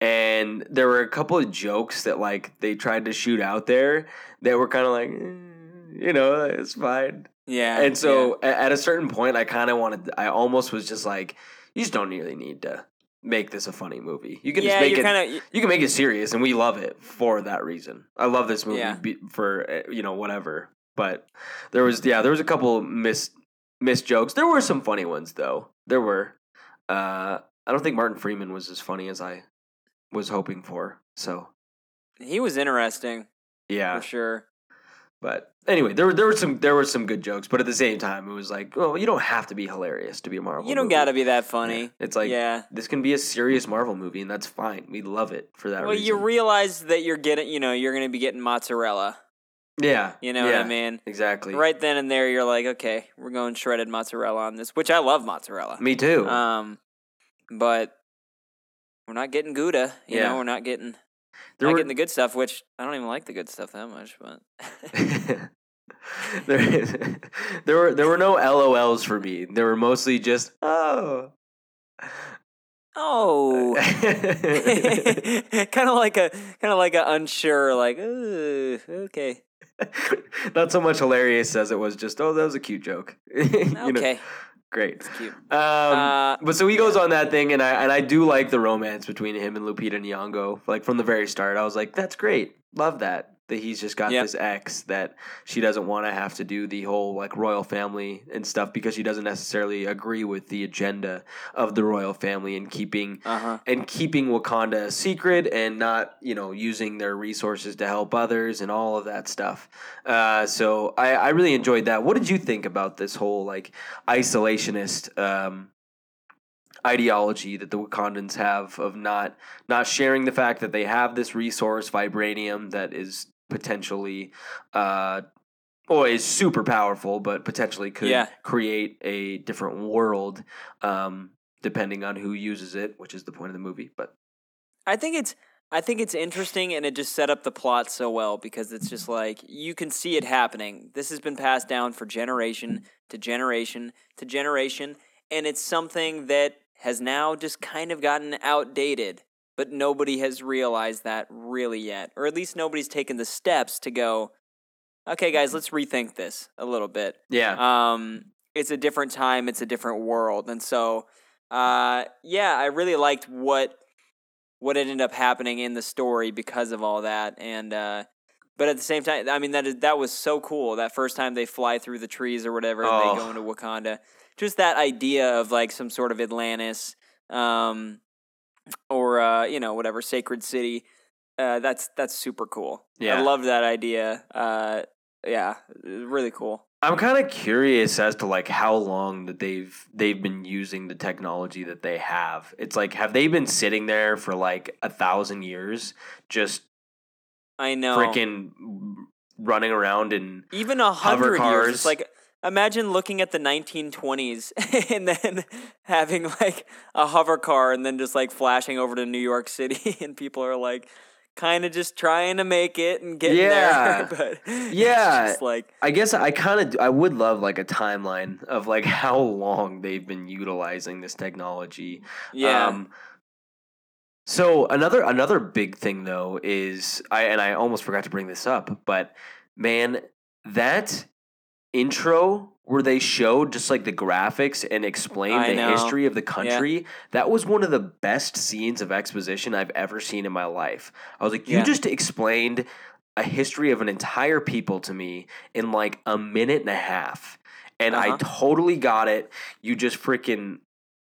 and there were a couple of jokes that like they tried to shoot out there that were kind of like, eh, you know, it's fine. yeah. And so a- at a certain point, I kind of wanted, I almost was just like, you just don't really need to make this a funny movie. You can yeah, just make it. kind of you can make it serious, and we love it for that reason. I love this movie Yeah. for uh, you know whatever. But there was yeah, there was a couple miss missed jokes. There were some funny ones though. There were. Uh, I don't think Martin Freeman was as funny as I was hoping for. So he was interesting yeah, for sure. but anyway, there were there were some there were some good jokes, but at the same time, it was like, well, you don't have to be hilarious to be a Marvel. You don't movie. gotta be that Yeah. funny. It's like yeah. this can be a serious Marvel movie, and that's fine. We love it for that Well, reason. you realize that you're getting, you know, you're gonna be getting mozzarella. yeah, You know yeah, what I mean? Exactly. Right then and there, you're like, okay, we're going shredded mozzarella on this, which I love mozzarella. Me too. Um, but we're not getting Gouda. You Yeah. know, we're not getting there not were getting the good stuff, which I don't even like the good stuff that much. But there, there were there were no LOLs for me. There were mostly just oh. oh, kind of like a kind of like a unsure, like okay, Not so much hilarious as it was just oh that was a cute joke. You know, okay, great. it's cute. Um, Uh, but so he goes on that thing, and I and I do like the romance between him and Lupita Nyong'o. Like from the very start, I was like, "That's great, love that." That he's just got Yep. this ex that she doesn't want to have to do the whole like royal family and stuff because she doesn't necessarily agree with the agenda of the royal family and keeping Uh huh. and keeping Wakanda a secret and not, you know, using their resources to help others and all of that stuff. Uh, so I, I really enjoyed that. What did you think about this whole like isolationist um, ideology that the Wakandans have of not not sharing the fact that they have this resource, vibranium, that is potentially uh, or is super powerful, but potentially could Yeah. create a different world um, depending on who uses it, which is the point of the movie. But I think it's I think it's interesting and it just set up the plot so well because it's just like you can see it happening. This has been passed down for generation to generation to generation and it's something that has now just kind of gotten outdated, but nobody has realized that really yet. Or at least nobody's taken the steps to go, okay guys, let's rethink this a little bit yeah, um it's a different time it's a different world and so uh yeah i really liked what what ended up happening in the story because of all that and uh but at the same time i mean that is that was so cool that first time they fly through the trees or whatever and Oh. they go into wakanda just that idea of like some sort of atlantis um or uh you know whatever sacred city uh that's that's super cool Yeah. i love that idea uh yeah really cool I'm kind of curious as to like how long that they've they've been using the technology that they have. It's like have they been sitting there for like a thousand years, just I know. freaking running around and Even a hundred years. It's like imagine looking at the 1920s and then having like a hover car and then just like flashing over to New York City and people are like kind of just trying to make it and getting Yeah. there. but Yeah. just like I guess I kind of I would love like a timeline of like how long they've been utilizing this technology. yeah. Um, so another another big thing though is I and I almost forgot to bring this up, but man, that intro where they showed just like the graphics and explained I the know. history of the country, that was one of the best scenes of exposition I've ever seen in my life. I was like, you Yeah. just explained a history of an entire people to me in like a minute and a half. And I Uh-huh. totally got it. You just freaking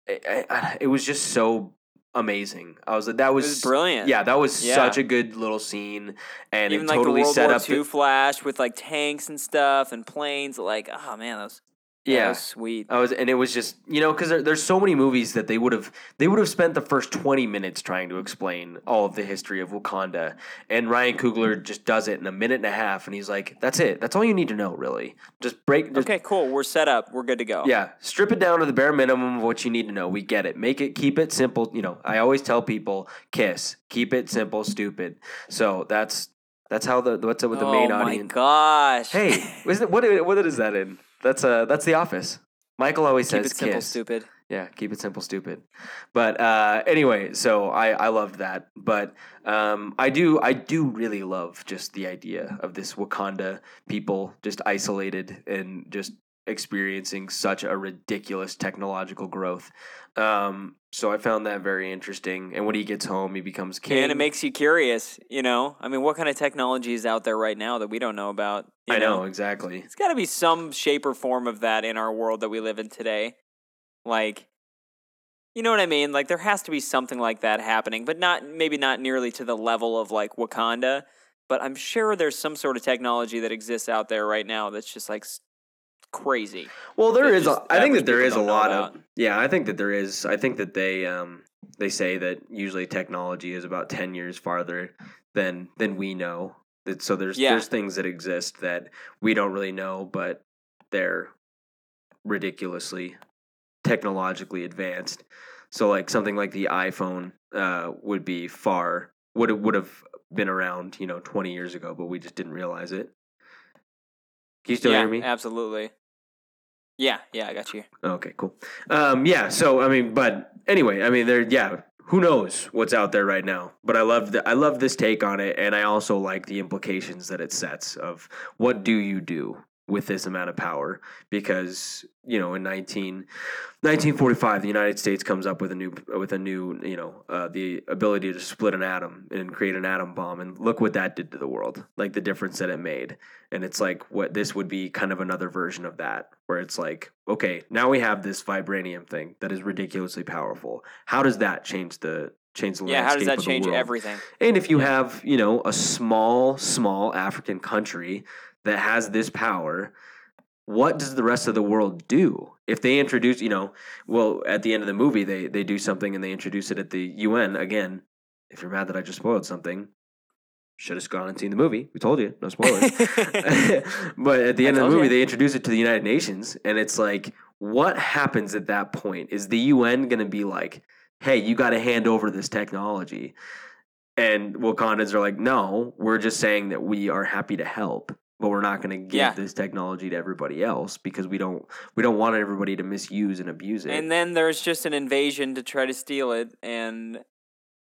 I, I, it was just so amazing. I was like, that was, was brilliant. Yeah, that was Yeah. such a good little scene, and Even it like totally the World set War up. The- flash with like tanks and stuff and planes. Like, oh man, that was, yeah. sweet. I was, and it was just you know because there, there's so many movies that they would have they would have spent the first twenty minutes trying to explain all of the history of Wakanda, and Ryan Coogler just does it in a minute and a half, and he's like, "That's it. That's all you need to know, really. Just break. Just, Okay, cool. We're set up. We're good to go. Yeah, strip it down to the bare minimum of what you need to know. We get it. Make it, keep it simple. You know, I always tell people, kiss, keep it simple, stupid. So that's That's how the what's up with the oh main audience? oh my audience. gosh! Hey, it, what what is that in? That's uh that's The Office. Michael always says, keep says it simple, kiss. stupid. Yeah, keep it simple, stupid. But uh, anyway, so I I loved that. But um, I do I do really love just the idea of this Wakanda people just isolated and just experiencing such a ridiculous technological growth. Um, so I found that very interesting. And when he gets home, he becomes king. And it makes you curious, you know? I mean, what kind of technology is out there right now that we don't know about? you I know exactly. It's got to be some shape or form of that in our world that we live in today. Like, you know what I mean? Like, there has to be something like that happening, but not maybe not nearly to the level of like Wakanda. But I'm sure there's some sort of technology that exists out there right now that's just like crazy. Well, there is. A, just I think that there is a lot about. of. Yeah, I think that there is. I think that they um they say that usually technology is about ten years farther than than we know. That so there's Yeah. there's things that exist that we don't really know, but they're ridiculously technologically advanced. So like something like the iPhone uh would be far would would have been around you know twenty years ago, but we just didn't realize it. Can you still yeah, hear me? absolutely. Yeah, yeah, I got you. Okay, cool. Um, yeah. So I mean, but anyway, I mean, there. Yeah. Who knows what's out there right now? But I love the, I love this take on it, and I also like the implications that it sets of what do you do with this amount of power? Because you know, in 19, 1945, the United States comes up with a new with a new you know uh, the ability to split an atom and create an atom bomb, and look what that did to the world. Like the difference that it made. And it's like what this would be kind of another version of that, where it's like, okay, now we have this vibranium thing that is ridiculously powerful. How does that change the change the Yeah, how does that change world? everything? And if you have, you know, a small, small African country that has this power, what does the rest of the world do? If they introduce, you know, well, at the end of the movie, they they do something and they introduce it at the UN again. If you're mad that I just spoiled something, should have gone and seen the movie. We told you, no spoilers. but at the end of the movie, ya. they introduce it to the United Nations, and it's like, what happens at that point? Is the UN going to be like, hey, you got to hand over this technology? And Wakandans are like, no, we're just saying that we are happy to help, but we're not going to give Yeah. this technology to everybody else because we don't we don't want everybody to misuse and abuse it. and then there's just an invasion to try to steal it, and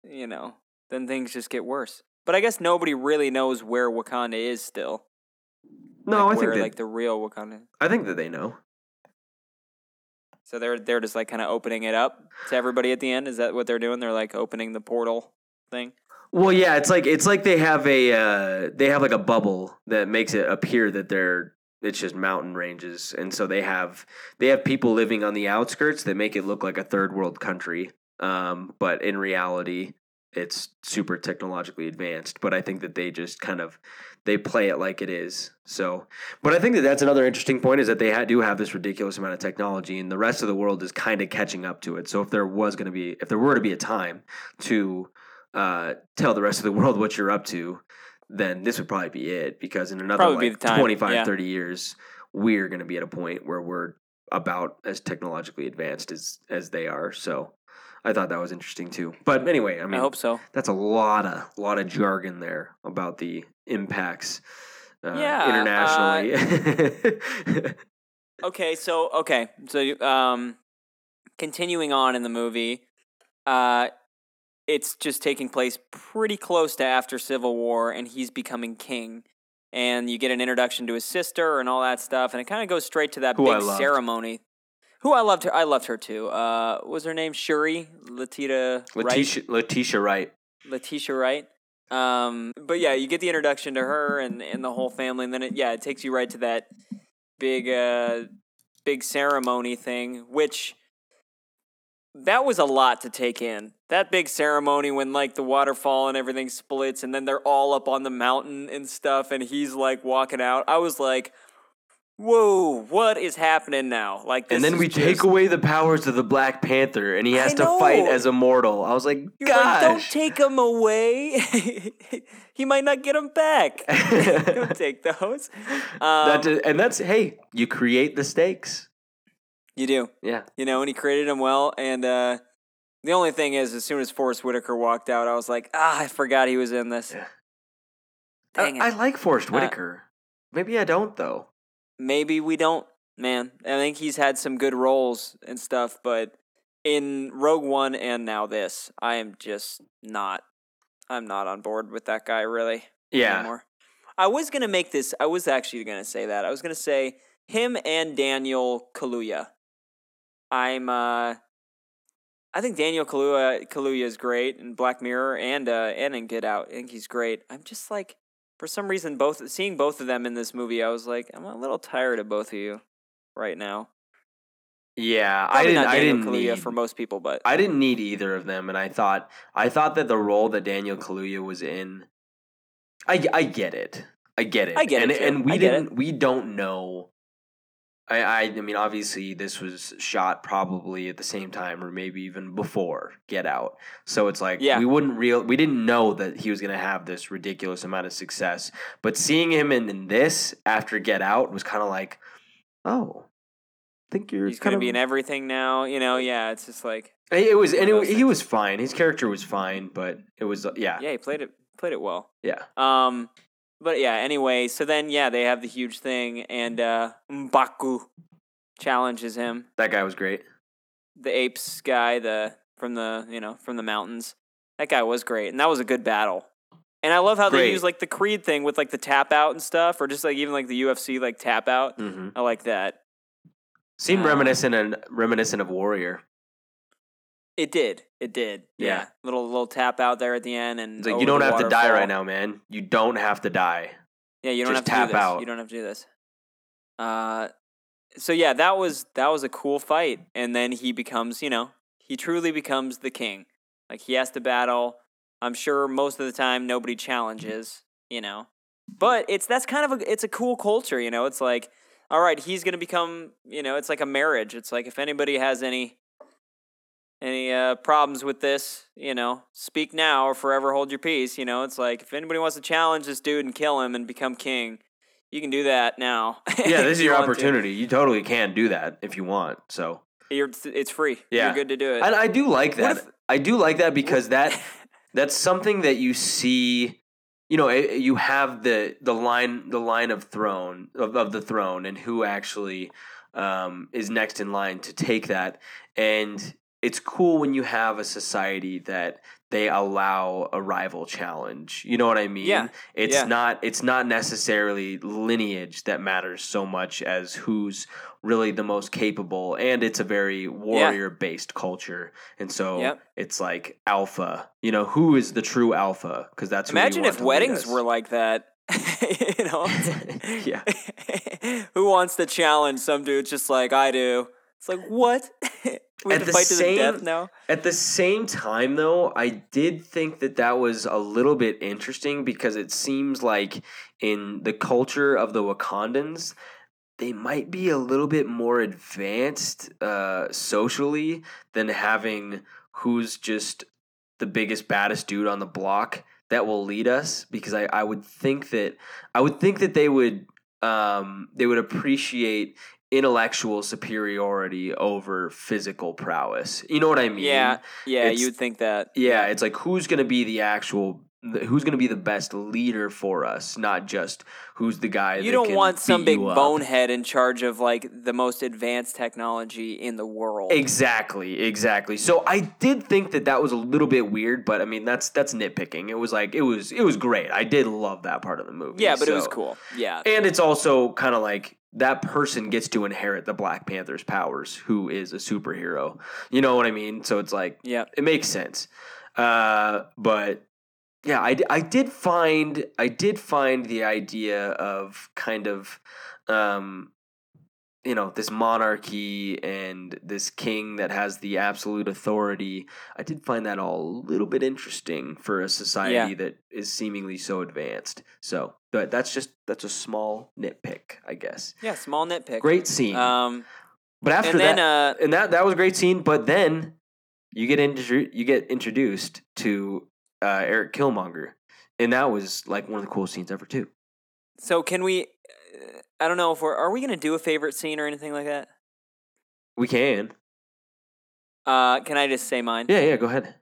you know, then things just get worse. But I guess nobody really knows where Wakanda is still. no, like I where, think that, like the real Wakanda. I think that they know. So they're they're just like kind of opening it up to everybody at the end. Is that what they're doing? They're like opening the portal thing. Well, yeah, it's like it's like they have a uh, they have like a bubble that makes it appear that they're it's just mountain ranges, and so they have they have people living on the outskirts that make it look like a third world country. Um, but in reality, it's super technologically advanced. But I think that they just kind of they play it like it is. So, but I think that that's another interesting point is that they ha- do have this ridiculous amount of technology, and the rest of the world is kind of catching up to it. So if there was going to be if there were to be a time to uh, tell the rest of the world what you're up to, then this would probably be it. Because in another Probably be like the time, 25, yeah. 30 years, we're going to be at a point where we're about as technologically advanced as as they are. So I thought that was interesting too. But anyway, I I, hope so. that's a lot of lot of jargon there about the impacts uh, Yeah, internationally. Okay, so okay, so um, continuing on in the movie, uh, it's just taking place pretty close to after Civil War, and he's becoming king. And you get an introduction to his sister and all that stuff, and it kind of goes straight to that Who big ceremony. Who I loved her, I loved her too. Uh, was her name Shuri Latita Wright? Letitia, Letitia Wright. Letitia Wright. Um, but yeah, you get the introduction to her and, and the whole family, and then it, yeah, it takes you right to that big uh big ceremony thing, which that was a lot to take in. That big ceremony when like the waterfall and everything splits, and then they're all up on the mountain and stuff, and he's like walking out. I was like, "Whoa, what is happening now?" Like, this And then we just- take away the powers of the Black Panther, and he has to fight as a mortal. I was like, You're like, don't take him away. he might not get him back. don't take those. Um, that and that's hey, you create the stakes. You do, Yeah, you know, and he created him well. And uh, the only thing is, as soon as Forest Whitaker walked out, I was like, ah, I forgot he was in this. Yeah. Dang I, it. I like Forest Uh, Whitaker. Maybe I don't though. Maybe we don't, man. I think he's had some good roles and stuff, but in Rogue One and now this, I am just not. I'm not on board with that guy really Yeah. anymore. I was gonna make this. I was actually gonna say that. I was gonna say him and Daniel Kaluuya. I'm. uh I think Daniel Kaluuya Kaluuya is great in Black Mirror and uh and in Get Out. I think he's great. I'm just like, for some reason, both seeing both of them in this movie, I was like, I'm a little tired of both of you right now. Yeah, I didn't. I didn't Kaluuya need. for most people, but I didn't need either of them, and I thought I thought that the role that Daniel Kaluuya was in, I I get it, I get it, I get it, and too. and we it. didn't we don't know. I, I I mean obviously this was shot probably at the same time or maybe even before Get Out, so it's like Yeah. we wouldn't real we didn't know that he was gonna have this ridiculous amount of success, but seeing him in, in this after Get Out was kind of like, oh, I think you're he's gonna of be in everything now. You know, yeah. It's just like, it was, and it, he was fine. His character was fine, but it was, uh, yeah, yeah, he played it played it well. yeah. Um, but yeah. Anyway, so then yeah, they have the huge thing, and uh, Mbaku challenges him, That guy was great. the apes guy, the from the you know from the mountains. That guy was great, and that was a good battle. And I love how they use like the Creed thing with like the tap out and stuff, or just like even like the UFC like tap out. hmm I like that. Seemed Uh, reminiscent and reminiscent of Warrior. It did. It did. Yeah. Yeah. Little little tap out there at the end, and It's like you don't have to die right now, man. You don't have to die. Yeah, you don't Just have tap to do this. out. You don't have to do this. Uh, so yeah, that was that was a cool fight, and then he becomes, you know, he truly becomes the king. Like he has to battle. I'm sure most of the time nobody challenges, you know, but it's that's kind of a it's a cool culture, you know. It's like, all right, he's gonna become, you know, it's like a marriage. It's like if anybody has any any uh, problems with this, you know, speak now or forever hold your peace. You know, it's like if anybody wants to challenge this dude and kill him and become king, you can do that now. Yeah, this is you your want to. opportunity. You totally can do that if you want. So, You're, it's free. Yeah. You're good to do it. and I do like that. if- I do like that because that that's something that you see. You know, you have the the line the line of throne of, of the throne and who actually um, is next in line to take that. And it's cool when you have a society that they allow a rival challenge. You know what I mean? Yeah. It's Yeah. not it's not necessarily lineage that matters so much as who's really the most capable and it's a very warrior based culture. And so Yep. it's like alpha. You know, who is the true alpha? Because that's Imagine if weddings were like that. you know, Yeah. Who wants to challenge some dude just like I do? It's like what? we At have to the fight to the same- death now. At the same time, though, I did think that that was a little bit interesting because it seems like in the culture of the Wakandans, they might be a little bit more advanced uh, socially than having who's just the biggest, baddest dude on the block that will lead us. Because I, I would think that I would think that they would um, they would appreciate intellectual superiority over physical prowess. You know what I mean? Yeah, yeah, It's- you'd think that. Yeah, it's like who's going to be the actual who's going to be the best leader for us, not just who's the guy You don't want some big bonehead in charge of like the most advanced technology in the world. Exactly, exactly. So I did think that that was a little bit weird, but I mean that's that's nitpicking. It was like it was it was great. I did love that part of the movie. yeah, but it was cool. Yeah. And it's also kind of like that person gets to inherit the Black Panther's powers, who is a superhero. You know what I mean? So it's like Yeah. it makes sense. Uh, but yeah, I, I did find I did find the idea of kind of um, you know this monarchy and this king that has the absolute authority. I did find that all a little bit interesting for a society that is seemingly so advanced. So, but that's just that's a small nitpick, I guess. Yeah, small nitpick. Great scene, Um but after and then that, uh and that that was a great scene. But then you get intro- you get introduced to uh, Erik Killmonger, and that was like one of the coolest scenes ever too. so can we uh, I don't know if we're are we going to do a favorite scene or anything like that? We can, Uh can I just say mine? yeah, yeah. Go ahead.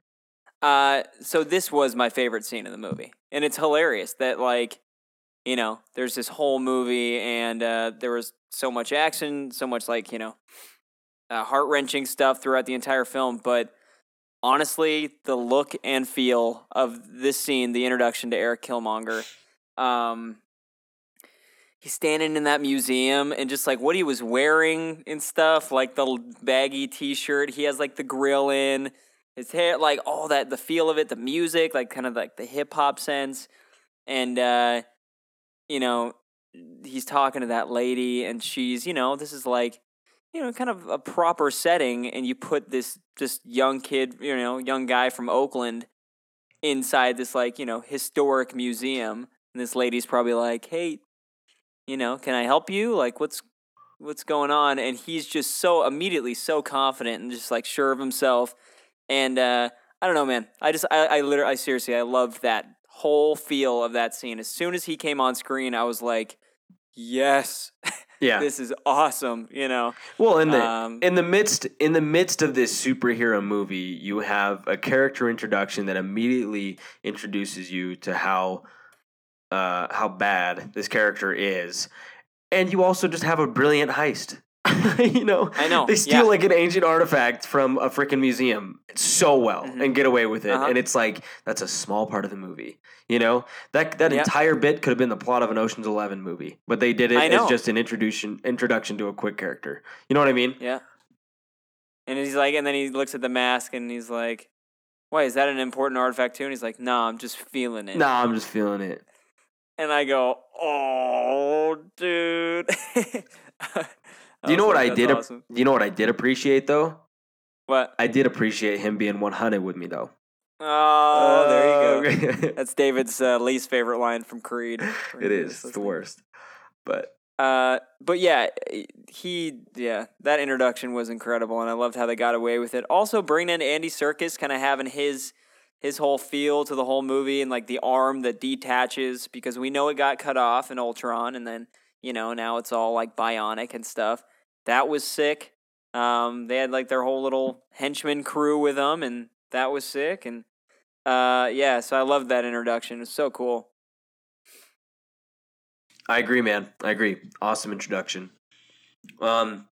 Uh, so this was my favorite scene in the movie, and it's hilarious that like you know, there's this whole movie and uh, there was so much action, so much like, you know, uh, heart wrenching stuff throughout the entire film. But honestly, the look and feel of this scene, the introduction to Erik Killmonger, um, he's standing in that museum and just like what he was wearing and stuff, like the baggy t shirt, he has like the grill in, his hair, like all that, the feel of it, the music, like kind of like the hip hop sense. And, uh, you know, he's talking to that lady and she's, you know, this is like, you know, kind of a proper setting, and you put this just young kid, you know, young guy from Oakland inside this like, you know, historic museum. And this lady's probably like, Hey, you know, can I help you? Like what's what's going on? And he's just so immediately so confident and just like sure of himself. And uh I don't know, man. I just I, I literally I seriously I loved that whole feel of that scene. As soon as he came on screen, I was like, Yes. Yeah. this is awesome, you know. Well, in the Um, in the midst in the midst of this superhero movie, you have a character introduction that immediately introduces you to how uh, how bad this character is, and you also just have a brilliant heist. you know, I know, they steal yeah. like an ancient artifact from a freaking museum so well Mhm. and get away with it, Uh-huh. and it's like that's a small part of the movie. You know that that Yeah. entire bit could have been the plot of an Ocean's Eleven movie, but they did it as just an introduction introduction to a quick character. You know what I mean? Yeah. And he's like, and then he looks at the mask and he's like, "Why is that an important artifact too?" And he's like, "Nah, I'm just feeling it." Nah, I'm just feeling it. And I go, "Oh, dude." Do you know what I did? Awesome. Do you know what I did appreciate though? What? I did appreciate him being 100 with me though. Oh, there you go. go. That's David's uh, least favorite line from Creed. it is. It's the worst. But Uh, but yeah, he yeah, that introduction was incredible, and I loved how they got away with it. Also, bringing in Andy Serkis, kind of having his his whole feel to the whole movie, and like the arm that detaches because we know it got cut off in Ultron, and then you know now it's all like bionic and stuff. That was sick. Um, they had like their whole little henchman crew with them, and that was sick. And uh, yeah, so I loved that introduction. It was so cool. I agree, man. I agree. Awesome introduction. Um,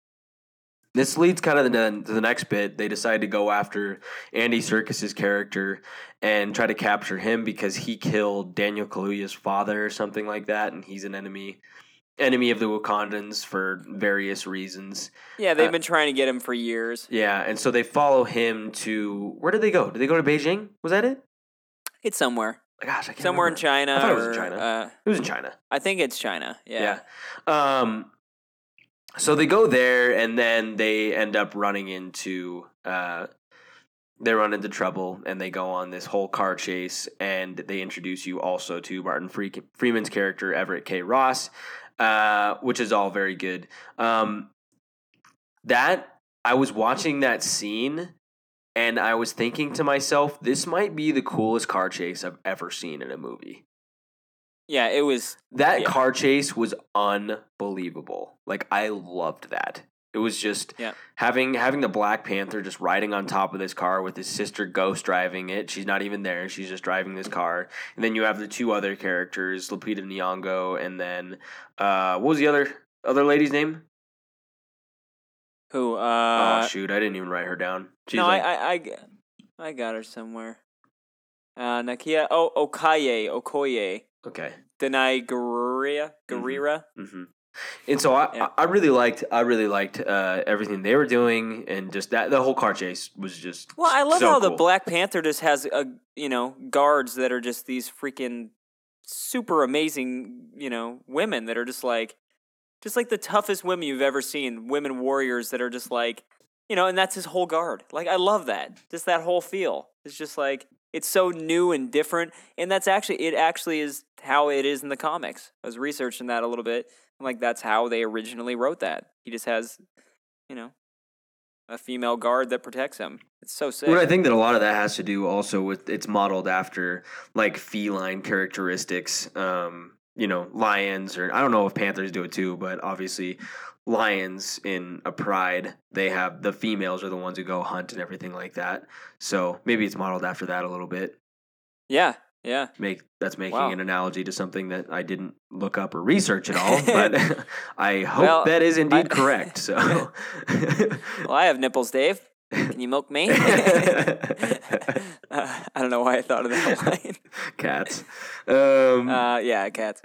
this leads kind of to the next bit. They decide to go after Andy Serkis's character and try to capture him because he killed Daniel Kaluuya's father or something like that, and he's an enemy enemy of the Wakandans for various reasons. Yeah, they've Uh, been trying to get him for years. Yeah, and so they follow him to where did they go? Did they go to Beijing? Was that it? It's somewhere. Gosh, I can't somewhere in. China. I thought it was in China. Uh, It was in China. I think it's China. Yeah. Yeah. Um, so they go there, and then they end up running into. Uh, they run into trouble, and they go on this whole car chase, and they introduce you also to Martin Freeman's character Everett K. Ross, uh, which is all very good. Um, that I was watching that scene. And I was thinking to myself, this might be the coolest car chase I've ever seen in a movie. Yeah, it was. That Yeah. car chase was unbelievable. Like I loved that. It was just Yeah. having having the Black Panther just riding on top of this car with his sister Ghost driving it. She's not even there. She's just driving this car. And then you have the two other characters, Lupita Nyong'o, and then uh, what was the other other lady's name? Who? Uh, oh shoot, I didn't even write her down. She's no, like, I, I, I, I got her somewhere. Uh, Nakia. Oh, Okaye. Okoye. Okay. Danai Gurira. Gurira. hmm And so I, Yeah. I really liked I really liked uh, everything they were doing and just that the whole car chase was just Well, I love so how the. Black Panther just has a you know guards that are just these freaking super amazing you know women that are just like just like the toughest women you've ever seen women warriors that are just like you know and that's his whole guard like I love that just that whole feel it's just like it's so new and different and that's actually it actually is how it is in the comics I was researching that a little bit I'm like that's how they originally wrote that he just has you know a female guard that protects him. It's so sick. Well, I think that a lot of that has to do also with it's modeled after like feline characteristics. Um, you know, lions or I don't know if panthers do it too, but obviously lions in a pride, they have the females are the ones who go hunt and everything like that. So maybe it's modeled after that a little bit. yeah, Yeah. Make that's making Wow. an analogy to something that I didn't look up or research at all, but I hope Well, that is indeed I- correct. So, Well, I have nipples, Dave. Can you milk me? Uh, I don't know why I thought of that line. cats. Um, Uh, yeah, cats.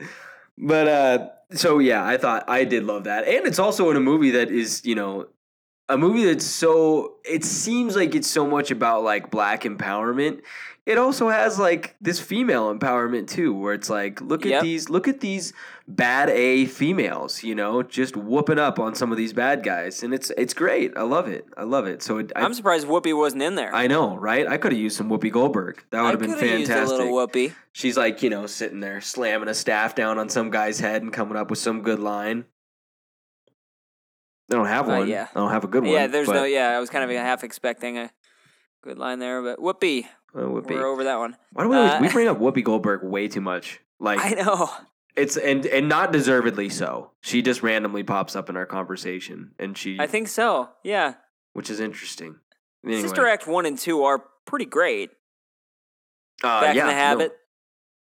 But uh so yeah, I thought I did love that. And it's also in a movie that is, you know, a movie that's so it seems like it's so much about like black empowerment. It also has like this female empowerment too, where it's like, look Yep. at these look at these bad A females, you know, just whooping up on some of these bad guys. And it's it's great. I love it. I love it. So it, I, I'm surprised Whoopi wasn't in there. I know, right? I could have used some Whoopi Goldberg. That would have been fantastic. Used a little Whoopi. She's like, you know, sitting there slamming a staff down on some guy's head and coming up with some good line. I don't have Uh, one. yeah. I don't have a good one. Yeah, there's but, no. Yeah, I was kind of half expecting a good line there, but Whoopi, uh, Whoopi. we're over that one. Why do we always, uh, we bring up Whoopi Goldberg way too much? Like I know. it's and and not deservedly so. She just randomly pops up in our conversation, and she, I think so. Yeah. which is interesting. Anyway, Sister Act one and two are pretty great. uh, Back yeah, in the no. habit.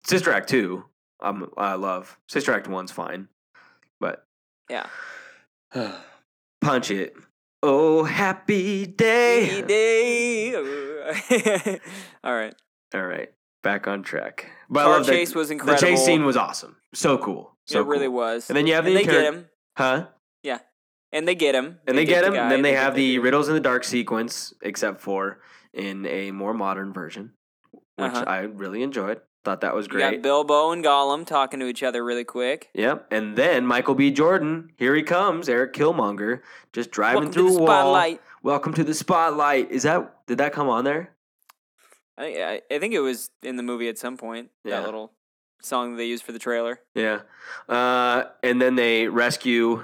Sister Act two, um, I love. Sister Act one's fine, but Yeah. punch it. Oh, happy day. Day. All right. All right, back on track. But I Car chase was incredible. The chase scene was awesome. So cool. So it really was. And then you have and the they inter- get him. huh? Yeah. And they get him. And they, get the him. guy, And then they get have the riddles in the dark sequence, except for in a more modern version, which Uh-huh. I really enjoyed. Thought that was You got. Bilbo and Gollum talking to each other really quick. Yep. And then Michael B. Jordan, here he comes, Erik Killmonger, just driving Welcome through a wall. spotlight. Welcome to the spotlight. Is that did that come on there? I, I, I think it was in the movie at some point. Yeah. That little song they used for the trailer. Yeah. Uh, and then they rescue.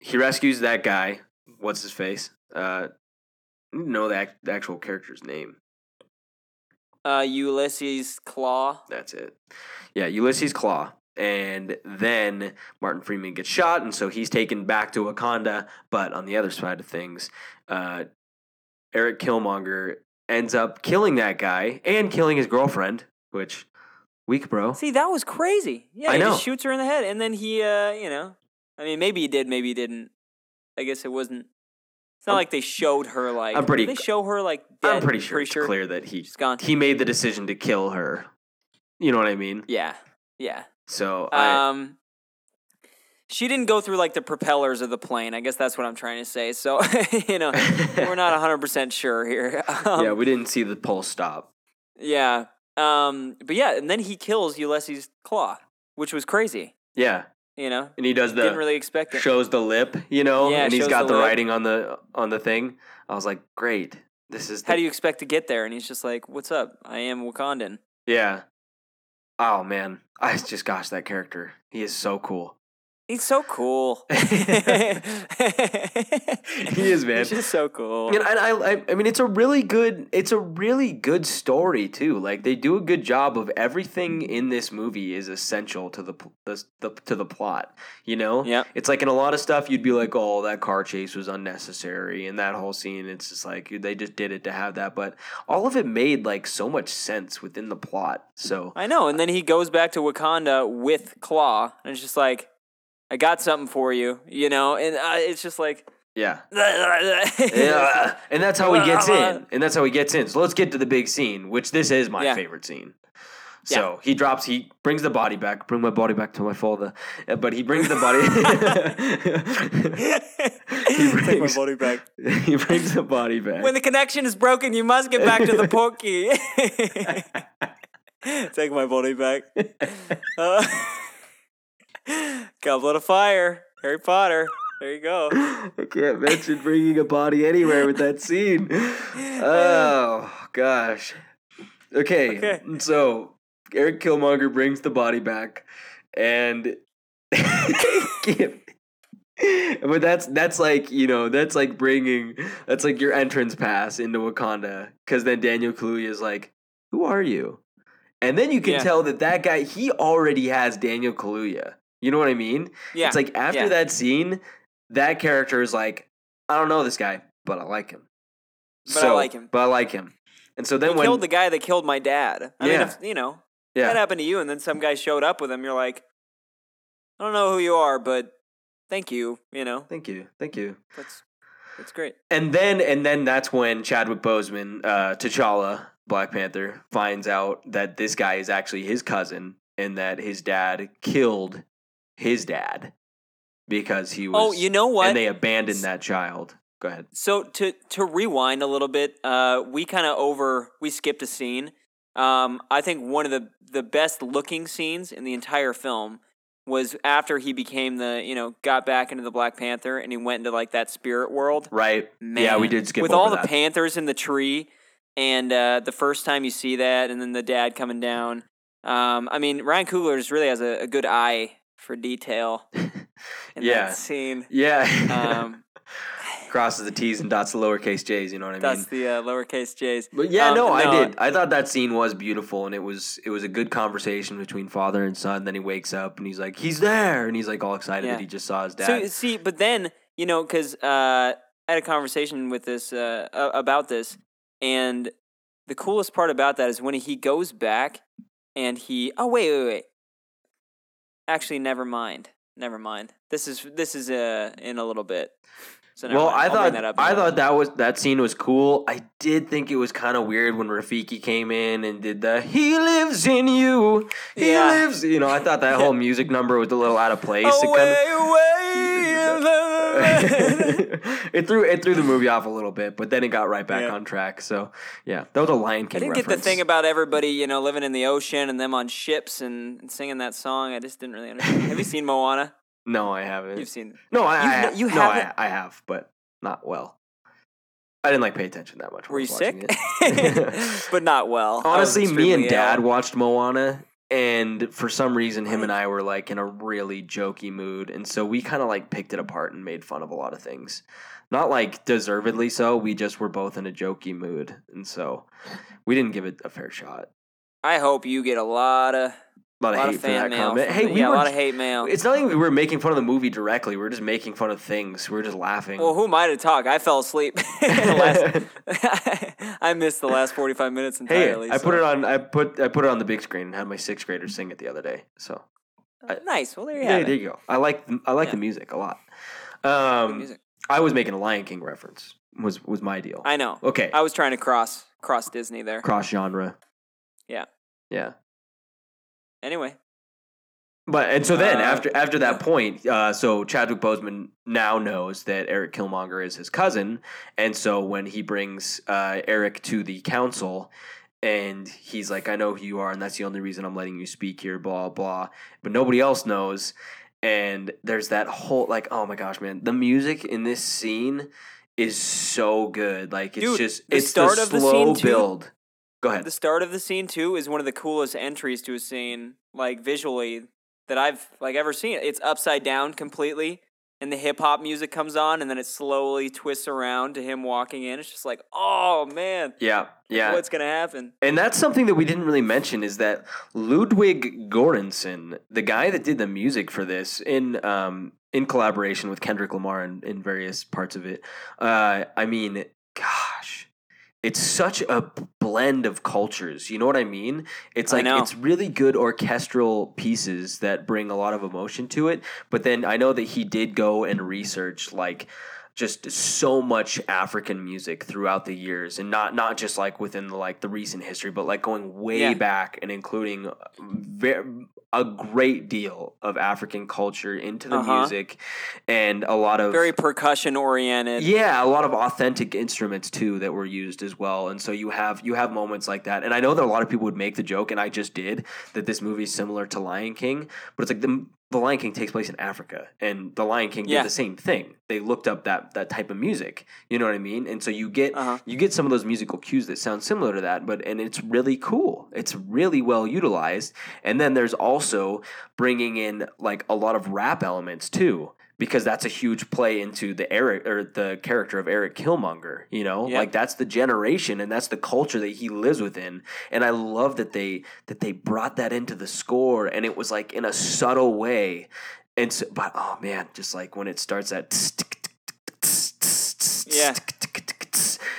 He rescues that guy. What's his face? Uh, know the, act, the actual character's name. Uh, Ulysses Klaue. That's it. Yeah, Ulysses Klaue. And then Martin Freeman gets shot, and so he's taken back to Wakanda. But on the other side of things, uh, Erik Killmonger ends up killing that guy and killing his girlfriend, which weak, bro. See, that was crazy. Yeah, I he know. just shoots her in the head, and then he, uh, you know, I mean, maybe he did, maybe he didn't. I guess it wasn't. It's not I'm- like they showed her like. I'm pretty- Did they show her like dead? I'm pretty sure it's clear that he She's gone. he made the decision to kill her. You know what I mean? Yeah, yeah. So I, Um, she didn't go through like the propellers of the plane. I guess that's what I'm trying to say. So you know, we're not 100 percent sure here. Um, yeah, we didn't see the pulse stop. yeah. Um, but yeah, and then he kills Ulysses Klaue, which was crazy. Yeah, You know, and he does the didn't really expect it. shows the lip, you know, Yeah, and he's got the the, writing on the on the thing. I was like, great. This is the, How do you expect to get there? And he's just like, "What's up? I am Wakandan." yeah. Oh man, I just gosh, that character. He is so cool. He's so cool. he is, man. He's just so cool. And I, I, I mean, it's a really good, it's a really good story too. Like they do a good job of everything in this movie is essential to the, the, the to the plot. You know, Yeah. It's like in a lot of stuff, you'd be like, "Oh, that car chase was unnecessary," and that whole scene, it's just like they just did it to have that. But all of it made like so much sense within the plot. So I know. And then he goes back to Wakanda with Klaue, and it's just like, I got something for you, you know? And uh, it's just like, yeah, yeah. yeah, and that's how he gets in, and that's how he gets in. So let's get to the big scene, which this is my Yeah. favorite scene. So he drops, he brings the body back. Bring my body back to my father. Uh, But he brings the body. he Take my body back. he brings the body back. When the connection is broken, you must get back to the Portkey. Take my body back. Uh, goblet of fire. Harry Potter. There you go. I can't mention bringing a body anywhere with that scene. Oh gosh. Okay, Okay. so Erik Killmonger brings the body back, and but that's that's like you know that's like bringing that's like your entrance pass into Wakanda because then Daniel Kaluuya is like, who are you? And then you can Yeah. tell that that guy he already has Daniel Kaluuya. You know what I mean? Yeah. It's like after yeah. that scene, that character is like, I don't know this guy, but I like him. But I like him. But I like him. And so then he when killed the guy that killed my dad. I Yeah. mean, if, you know, Yeah. that happened to you, and then some guy showed up with him. You're like, I don't know who you are, but thank you. You know, Thank you. Thank you. that's that's great. And then and then that's when Chadwick Boseman, uh, T'Challa, Black Panther, finds out that this guy is actually his cousin and that his dad killed his dad because he was Oh, you know what? and they abandoned that child. Go ahead. So to to rewind a little bit, uh, we kind of over we skipped a scene. Um, I think one of the the best looking scenes in the entire film was after he became the you know got back into the Black Panther and he went into like that spirit world. Right? Man, yeah, we did skip with all the panthers in the tree, and uh, the first time you see that, and then the dad coming down. Um, I mean, Ryan Coogler just really has a, a good eye for detail in Yeah. that scene. yeah. Um, Crosses the T's and dots the lowercase J's, you know what I that's mean? Dots the uh, lowercase J's. But yeah, Um, no, I did. I thought that scene was beautiful, and it was it was a good conversation between father and son. Then he wakes up and he's like, "He's there," and he's like all excited Yeah. that he just saw his dad. So see, but then you know, because uh, I had a conversation with this uh, about this, and the coolest part about that is when he goes back and he. Oh wait, wait, wait. Actually, never mind. Never mind. This is this is uh in a little bit. So well, mind. I I'll thought that up in thought that was that scene was cool. I did think it was kind of weird when Rafiki came in and did the "He lives in you, he Yeah. lives." You know, I thought that whole music number was a little out of place. It away, kinda- away. it threw it threw the movie off a little bit, but then it got right back Yeah. on track. So yeah, that was a Lion King. I didn't get the thing about everybody, you know, living in the ocean and them on ships and, and singing that song. I just didn't really understand. Have you seen Moana? No, I haven't. You've seen. no, I, You've you no, I, haven't? I have, but not well. I didn't like pay attention that much. Were you sick? but not well. Honestly, me and Dad ill. watched Moana, and for some reason, him and I were like in a really jokey mood, and so we kind of like picked it apart and made fun of a lot of things. Not like deservedly so. We just were both in a jokey mood, and so we didn't give it a fair shot. I hope you get a lot of A lot of hate for that mail. comment. Hey, we yeah, were. a lot of hate mail. It's not like we were making fun of the movie directly. We are just making fun of things. We are just laughing. Well, who am I to talk? I fell asleep. last, I missed the last forty-five minutes hey, entirely. I put it on. I put I put it on the big screen and had my sixth graders sing it the other day. So I- nice. Well, there you yeah, there you go. I like I like the music a lot. Um, music. I was making a Lion King reference. Was was my deal. I know. okay, I was trying to cross cross Disney there. cross genre. Yeah. Yeah. Anyway, But and so then Uh, after after that point, uh, so Chadwick Boseman now knows that Erik Killmonger is his cousin, and so when he brings uh, Erik to the council, and he's like, "I know who you are, and that's the only reason I'm letting you speak here." Blah blah, but nobody else knows. And there's that whole like, oh my gosh, man, the music in this scene is so good. Like it's Dude, just the it's start the of the slow scene, too- build. Go ahead. the start of the scene too is one of the coolest entries to a scene, like visually, that I've like ever seen. It's upside down completely, and the hip hop music comes on, and then it slowly twists around to him walking in. It's just like, oh man, Yeah, yeah. what's gonna happen? And that's something that we didn't really mention is that Ludwig Göransson, the guy that did the music for this in um in collaboration with Kendrick Lamar in, in various parts of it. Uh I mean, gosh. It's such a blend of cultures. You know what I mean? It's like it's really good orchestral pieces that bring a lot of emotion to it. But then I know that he did go and research like just so much African music throughout the years, and not not just like within the, like the recent history, but like going way Yeah. back and including uh, very, a great deal of African culture into the Uh-huh. music, and a lot of Very percussion oriented. yeah, a lot of authentic instruments too that were used as well. And so you have you have moments like that. And I know that a lot of people would make the joke, and I just did that this movie is similar to Lion King, but it's like the the Lion King takes place in Africa, and the Lion King Yeah. did the same thing. They looked up that that type of music. You know what I mean? And so you get Uh-huh. you get some of those musical cues that sound similar to that, but and it's really cool. It's really well utilized. And then there's also bringing in like a lot of rap elements too, because that's a huge play into the Erik or the character of Erik Killmonger. You know, Yep. like that's the generation and that's the culture that he lives within. And I love that they that they brought that into the score, and it was like in a subtle way. And so, but oh man, just like when it starts at Yeah.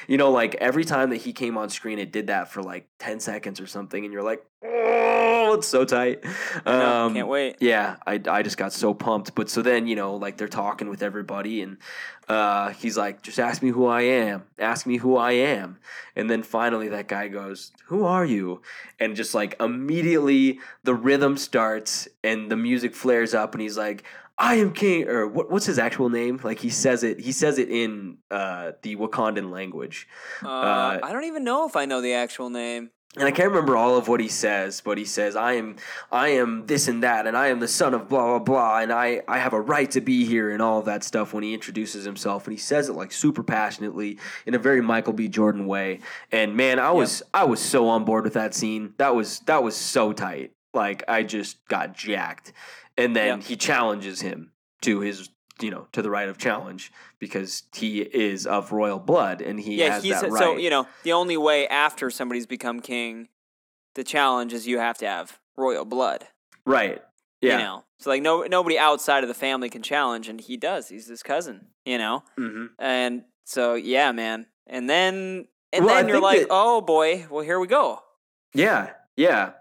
you know, like every time that he came on screen, it did that for like 10 seconds or something. And you're like, it's so tight. I know, Um, can't wait. Yeah, I, I just got so pumped. But so then, you know, like they're talking with everybody, and uh, he's like, just ask me who I am. Ask me who I am. And then finally, that guy goes, Who are you? And just like immediately the rhythm starts and the music flares up, and he's like, I am king, or what, what's his actual name? Like he says it, he says it in uh, the Wakandan language. Uh, I don't even know if I know the actual name. And I can't remember all of what he says, but he says, "I am, I am this and that, and I am the son of blah blah blah, and I, I have a right to be here, and all of that stuff." When he introduces himself, and he says it like super passionately in a very Michael B. Jordan way, and man, I was, I was so on board with that scene. That was, that was so tight. Like I just got jacked, and then Yep. he challenges him to his. You know, to the right of challenge because he is of royal blood and he yeah, has he's that right. so you know the only way after somebody's become king, the challenge is you have to have royal blood. right. Yeah. You know, so like no nobody outside of the family can challenge, and he does. He's his cousin. You know, hmm and so yeah, man. And then and Well, I then you're like, that- oh boy, well here we go. Yeah, yeah.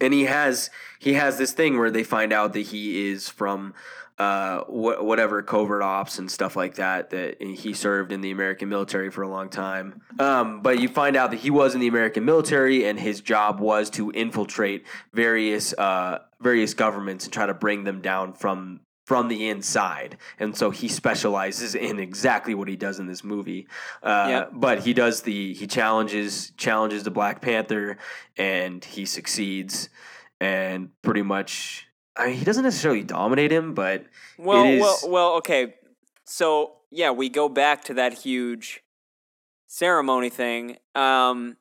And he has he has this thing where they find out that he is from uh wh- whatever covert ops and stuff like that that he served in the American military for a long time. Um but you find out that he was in the American military and his job was to infiltrate various uh various governments and try to bring them down from from the inside. And so he specializes in exactly what he does in this movie. Uh, Yeah. But he does the he challenges challenges the Black Panther, and he succeeds, and pretty much. I mean, he doesn't necessarily dominate him, but Well, is- well, well. Okay, so yeah, we go back to that huge ceremony thing. Um,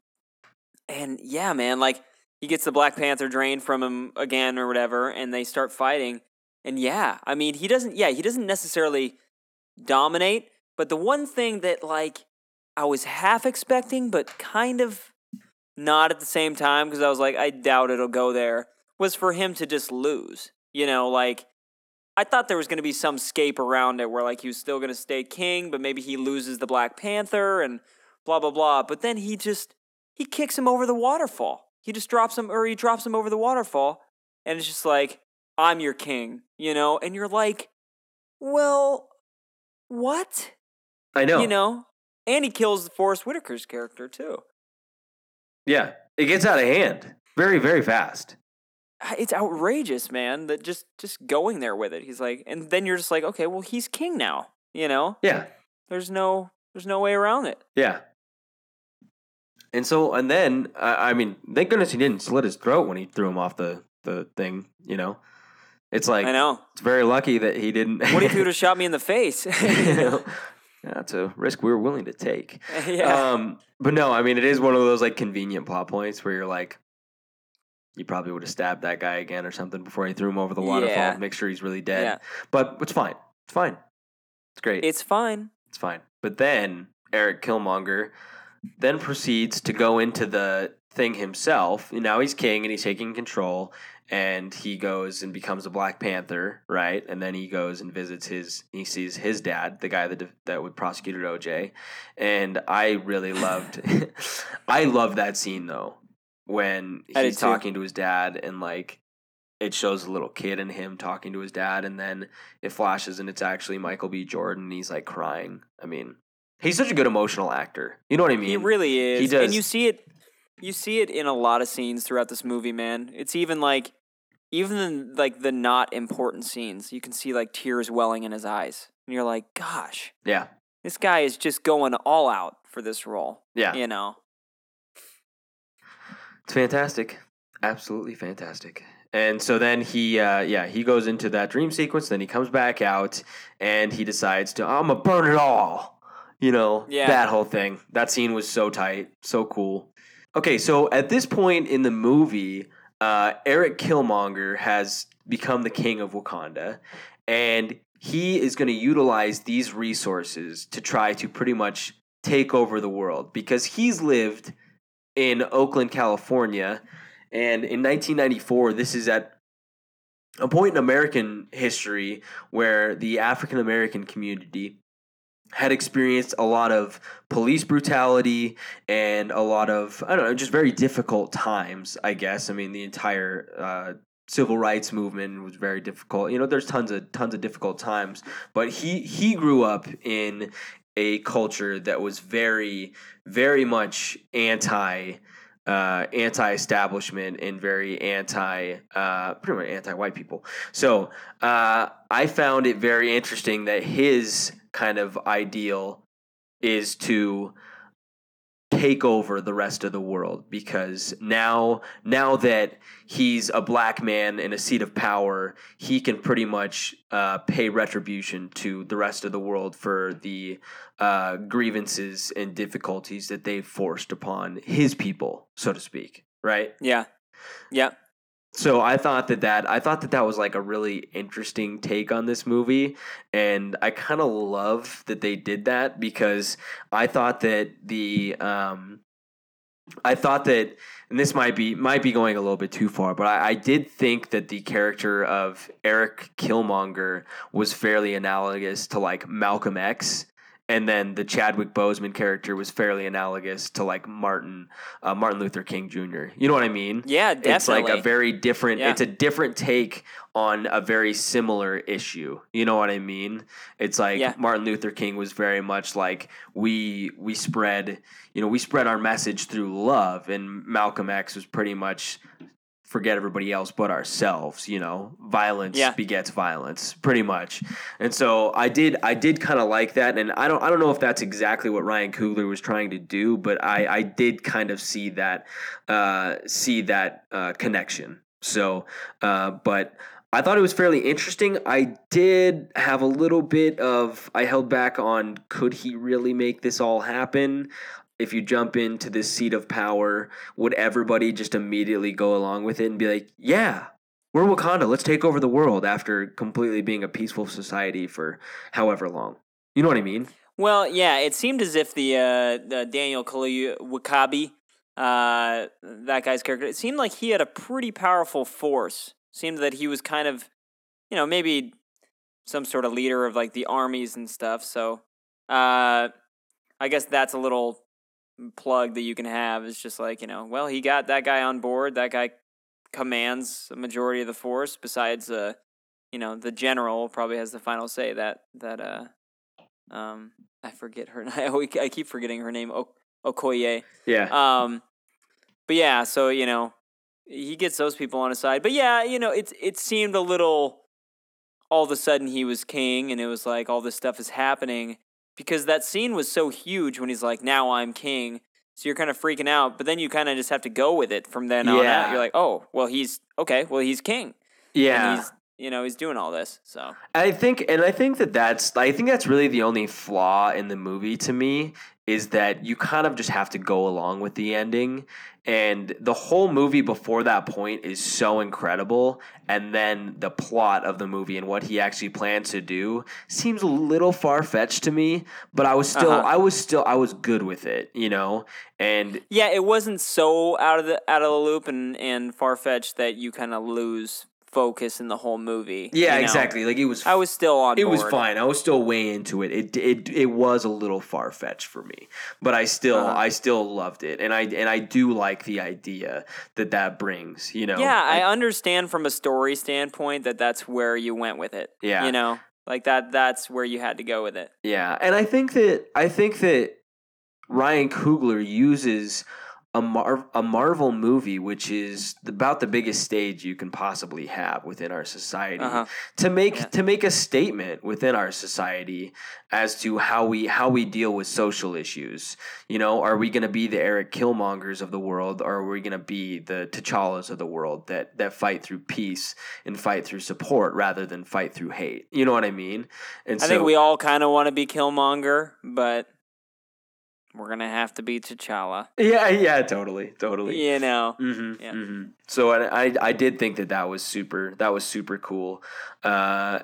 and yeah, man, like he gets the Black Panther drained from him again or whatever, and they start fighting. And yeah, I mean, he doesn't. Yeah, he doesn't necessarily dominate, but the one thing that like I was half expecting, but kind of not at the same time, because I was like, I doubt it'll go there, was for him to just lose. You know, like I thought there was going to be some scape around it where like he was still going to stay king, but maybe he loses the Black Panther and blah blah blah. But then he just he kicks him over the waterfall. He just drops him or he drops him over the waterfall, and it's just like I'm your king, you know. And you're like, well, what? I know. You know. And he kills Forest Whitaker's character too. yeah, it gets out of hand very, very fast. It's outrageous, man. That just just going there with it. He's like, and then you're just like, okay, well, he's king now. You know. Yeah, There's no there's no way around it. yeah. And so, and then, I I mean, thank goodness he didn't slit his throat when he threw him off the the thing. You know, it's like I know. it's very lucky that he didn't. What if he would have shot me in the face? you know, that's a risk we were willing to take. yeah. Um, but no, I mean, it is one of those like convenient plot points where you're like, you probably would have stabbed that guy again or something before he threw him over the waterfall Yeah. make sure he's really dead. Yeah. But it's fine. It's fine. It's great. it's fine. it's fine. But then Erik Killmonger then proceeds to go into the thing himself. And now he's king and he's taking control. And he goes and becomes a Black Panther, right? And then he goes and visits his. He sees his dad, the guy that that would prosecuted OJ. And I really loved. I love that scene though, when he's too. talking to his dad and like it shows a little kid in him talking to his dad, and then it flashes and it's actually Michael B. Jordan. And he's like crying. I mean, he's such a good emotional actor. You know what I mean? he really is. he does- And you see it you see it in a lot of scenes throughout this movie, man. It's even like even in like the not important scenes, you can see like tears welling in his eyes. And you're like, gosh, yeah, this guy is just going all out for this role. yeah. You know? It's fantastic. Absolutely fantastic. And so then he, uh, yeah, he goes into that dream sequence. Then he comes back out and he decides to, I'm gonna burn it all. You know, Yeah. that whole thing. That scene was so tight, so cool. Okay, so at this point in the movie, uh, Erik Killmonger has become the king of Wakanda, and he is going to utilize these resources to try to pretty much take over the world because he's lived in Oakland, California. And in 1994, this is at a point in American history where the African American community had experienced a lot of police brutality and a lot of I don't know, just very difficult times. I guess. I mean, the entire uh, civil rights movement was very difficult. You know, there's tons of tons of difficult times, but he he grew up in a culture that was very very much anti uh, anti-establishment and very anti, uh, pretty much anti-white people. So uh, I found it very interesting that his kind of ideal is to take over the rest of the world because now now that he's a black man in a seat of power he can pretty much uh, pay retribution to the rest of the world for the uh, grievances and difficulties that they've forced upon his people so to speak right Yeah. Yeah. So I thought that that I thought that that was like a really interesting take on this movie, and I kind of love that they did that because I thought that the um, I thought that, and this might be might be going a little bit too far, but I, I did think that the character of Erik Killmonger was fairly analogous to like Malcolm X. And then the Chadwick Boseman character was fairly analogous to like Martin uh, Martin Luther King Jr. You know what I mean? Yeah, definitely. it's like a very different Yeah. it's a different take on a very similar issue you know what i mean it's like Yeah. martin luther king was very much like we we spread you know we spread our message through love and malcolm x was pretty much forget everybody else but ourselves you know violence Yeah. begets violence pretty much and so i did i did kind of like that and i don't i don't know if that's exactly what ryan coogler was trying to do but i i did kind of see that uh see that uh connection so uh but I thought it was fairly interesting. I did have a little bit of I held back on could he really make this all happen? If you jump into this seat of power, would everybody just immediately go along with it and be like, "Yeah, we're Wakanda. Let's take over the world." After completely being a peaceful society for however long, you know what I mean? Well, yeah, it seemed as if the uh, the Daniel Kaluuya W'Kabi, uh, that guy's character, it seemed like he had a pretty powerful force. Seemed that he was kind of, you know, maybe some sort of leader of like the armies and stuff. So, uh, I guess that's a little plug that you can have. Is just like you know, well, he got that guy on board. That guy commands a majority of the force. Besides, uh, you know, the general probably has the final say. That that uh, um, I forget her. I always- I keep forgetting her name. O- Okoye. Yeah. Um, but yeah, so you know, he gets those people on his side. But yeah, you know, it's it seemed a little. All of a sudden, he was king, and it was like all this stuff is happening because that scene was so huge when he's like, "Now I'm king." So you're kind of freaking out, but then you kind of just have to go with it from then on out. You're like, "Oh, well, he's okay. Well, he's king, yeah. and he's you know he's doing all this." So I think, and I think that that's, I think that's really the only flaw in the movie to me is that you kind of just have to go along with the ending. And the whole movie before that point is so incredible. And then the plot of the movie and what he actually plans to do seems a little far fetched to me. But I was still, Uh-huh. I was still, I was good with it, you know? And Yeah, it wasn't so out of the out of the loop and and far fetched that you kind of lose focus in the whole movie. yeah, you know? exactly. Like it was, I was still on. it was fine. I was still way into it. It it it was a little far fetched for me, but I still Uh-huh. I still loved it, and I and I do like the idea that that brings. You know, Yeah, I understand from a story standpoint that that's where you went with it. Yeah. you know, like that. That's where you had to go with it. yeah, and I think that I think that Ryan Coogler uses a Mar- a Marvel movie, which is about the biggest stage you can possibly have within our society, Uh-huh. to make Yeah. to make a statement within our society as to how we how we deal with social issues. You know, are we going to be the Erik Killmongers of the world, or are we going to be the T'Challas of the world that that fight through peace and fight through support rather than fight through hate? You know what I mean? And I think we all kind of want to be Killmonger, but we're gonna have to be T'Challa. yeah yeah totally totally You know. Mm-hmm, Yeah. hmm So I, I I did think that that was super that was super cool. Uh,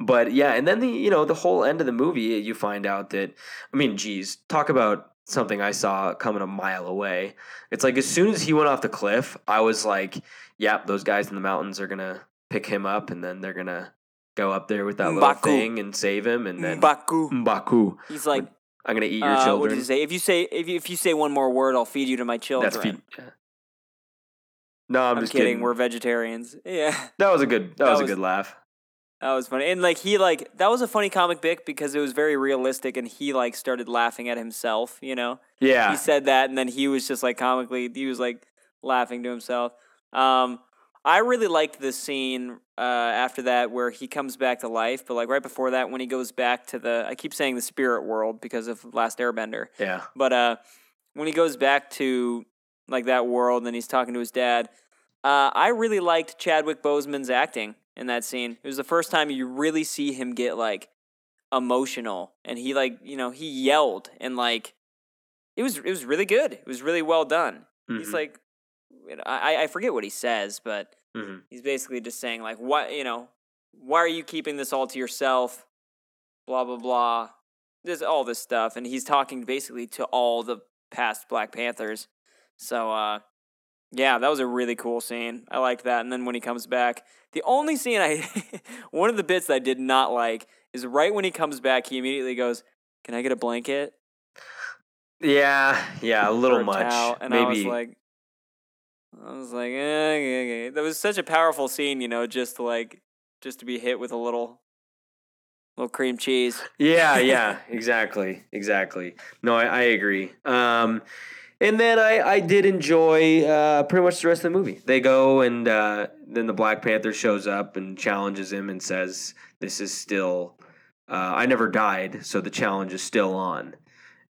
but yeah, and then the you know the whole end of the movie, you find out that I mean, geez, talk about something I saw coming a mile away. It's like as soon as he went off the cliff, I was like, "Yep, those guys in the mountains are gonna pick him up, and then they're gonna go up there with that little M'Baku. thing and save him, and then Baku. Mbaku. He's like, I'm gonna eat your uh, what children. did he say? If you say if you, if you say one more word, I'll feed you to my children. That's feed. Yeah. No, I'm, I'm, just kidding. kidding. We're vegetarians. Yeah, that was a good. That, That was, was- a good laugh. that was funny. And like he like that was a funny comic book because it was very realistic, and he like started laughing at himself. You know, Yeah. he said that, and then he was just like comically, he was like laughing to himself. Um, I really liked this scene uh, after that where he comes back to life, but like right before that, when he goes back to the, I keep saying the spirit world because of Last Airbender, yeah. but uh, when he goes back to like that world and he's talking to his dad, uh, I really liked Chadwick Boseman's acting in that scene. It was the first time you really see him get like emotional, and he like you know he yelled and like it was it was really good. It was really well done. He's Mhm. like, you know, I I forget what he says, but Mhm. he's basically just saying like, what you know, why are you keeping this all to yourself? Blah blah blah. There's all this stuff, and he's talking basically to all the past Black Panthers. So uh, yeah, that was a really cool scene. I liked that. And then when he comes back, the only scene I, one of the bits I did not like is right when he comes back, he immediately goes, "Can I get a blanket?" Yeah. Yeah. A little much. towel?" And Maybe. I was like, I was like, eh, okay, okay. that was such a powerful scene, you know, just to like, just to be hit with a little, little cream cheese. Yeah, yeah, exactly, exactly. No, I, I agree. Um, and then I, I did enjoy uh, pretty much the rest of the movie. They go and uh, then the Black Panther shows up and challenges him and says, "This is still, uh, I never died, so the challenge is still on."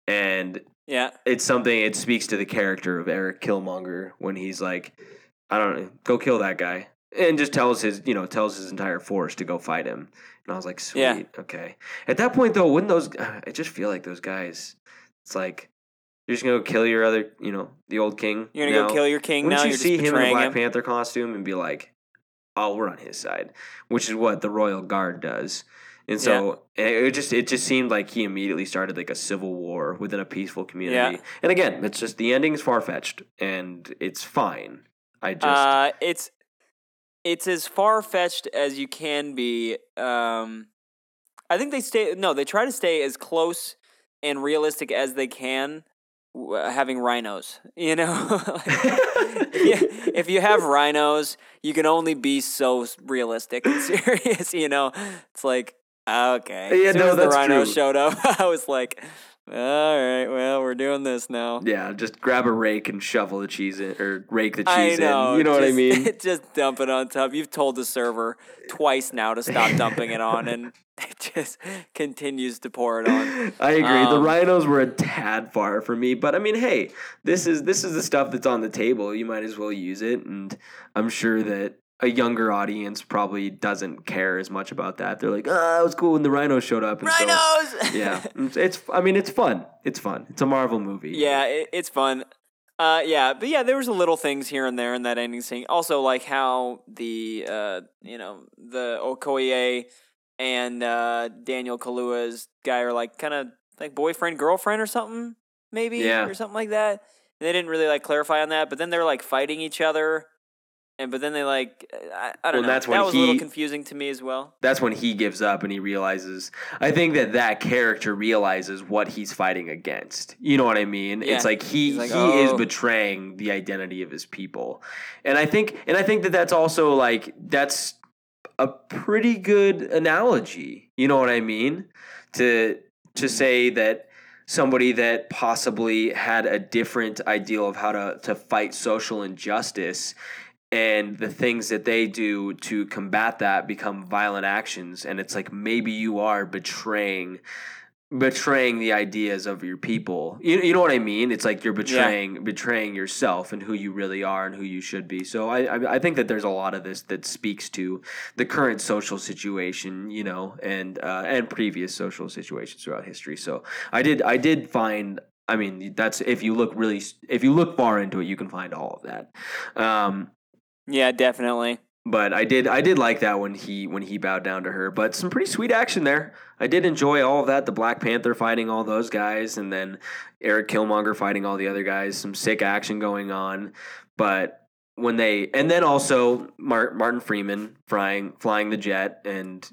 And Yeah, it's something. It speaks to the character of Erik Killmonger when he's like, "I don't know, go kill that guy," and just tells his, you know, tells his entire force to go fight him. And I was like, "Sweet, Yeah. okay." At that point, though, wouldn't those? I just feel like those guys. It's like you're just gonna go kill your other, you know, the old king. you're gonna now. go kill your king Wouldn't now. you You're see just him in a Black him. Panther costume and be like, "Oh, we're on his side," which is what the Royal Guard does. And so it it just it just seemed like he immediately started like a civil war within a peaceful community. Yeah. And again, it's just the ending's far fetched and it's fine. I just Uh, it's it's as far fetched as you can be. Um, I think they stay. No, they try to stay as close and realistic as they can, having rhinos. You know, Like, if, you, if you have rhinos, you can only be so realistic and serious. You know, it's like okay. Yeah, no, as the that's rhino true. showed up, I was like, all right, well, we're doing this now. yeah, just grab a rake and shovel the cheese in or rake the I cheese know. in. You know what I mean? just dump it on top. You've told the server twice now to stop dumping it on, and it just continues to pour it on. I agree. the Um, rhinos were a tad far for me, but I mean, hey, this is this is the stuff that's on the table. You might as well use it, and I'm sure that a younger audience probably doesn't care as much about that. They're like, "Ah, it was cool when the rhinos showed up." And so- Rhinos. yeah, it's. I mean, it's fun. It's fun. It's a Marvel movie. yeah, it, it's fun. Uh, yeah, but yeah, there was a little things here and there in that ending scene. Also, like how the uh, you know, the Okoye and uh, Daniel Kaluuya's guy are like kind of like boyfriend girlfriend or something, maybe Yeah. or something like that. And they didn't really like clarify on that, but then they're like fighting each other, and but then they like I, I don't Well, know. that's that was a little confusing to me as well. that's when he gives up and he realizes i think that that character realizes what he's fighting against you know what i mean Yeah. it's like he like, he is "Oh." betraying the identity of his people and i think and i think that that's also like that's a pretty good analogy you know what i mean to to mm-hmm. say that somebody that possibly had a different ideal of how to to fight social injustice and the things that they do to combat that become violent actions. And it's like maybe you are betraying betraying the ideas of your people. You, you know what i mean? It's like you're betraying betraying yourself and who you really are and who you should be. So I, I i think that there's a lot of this that speaks to the current social situation you know and uh, and previous social situations throughout history. So i did i did find i mean that's if you look really if you look far into it you can find all of that. Um Yeah, definitely. but I did I did like that when he when he bowed down to her. But some pretty sweet action there. I did enjoy all of that. The Black Panther fighting all those guys, and then Erik Killmonger fighting all the other guys. Some sick action going on. But when they and then also Martin Freeman flying flying the jet and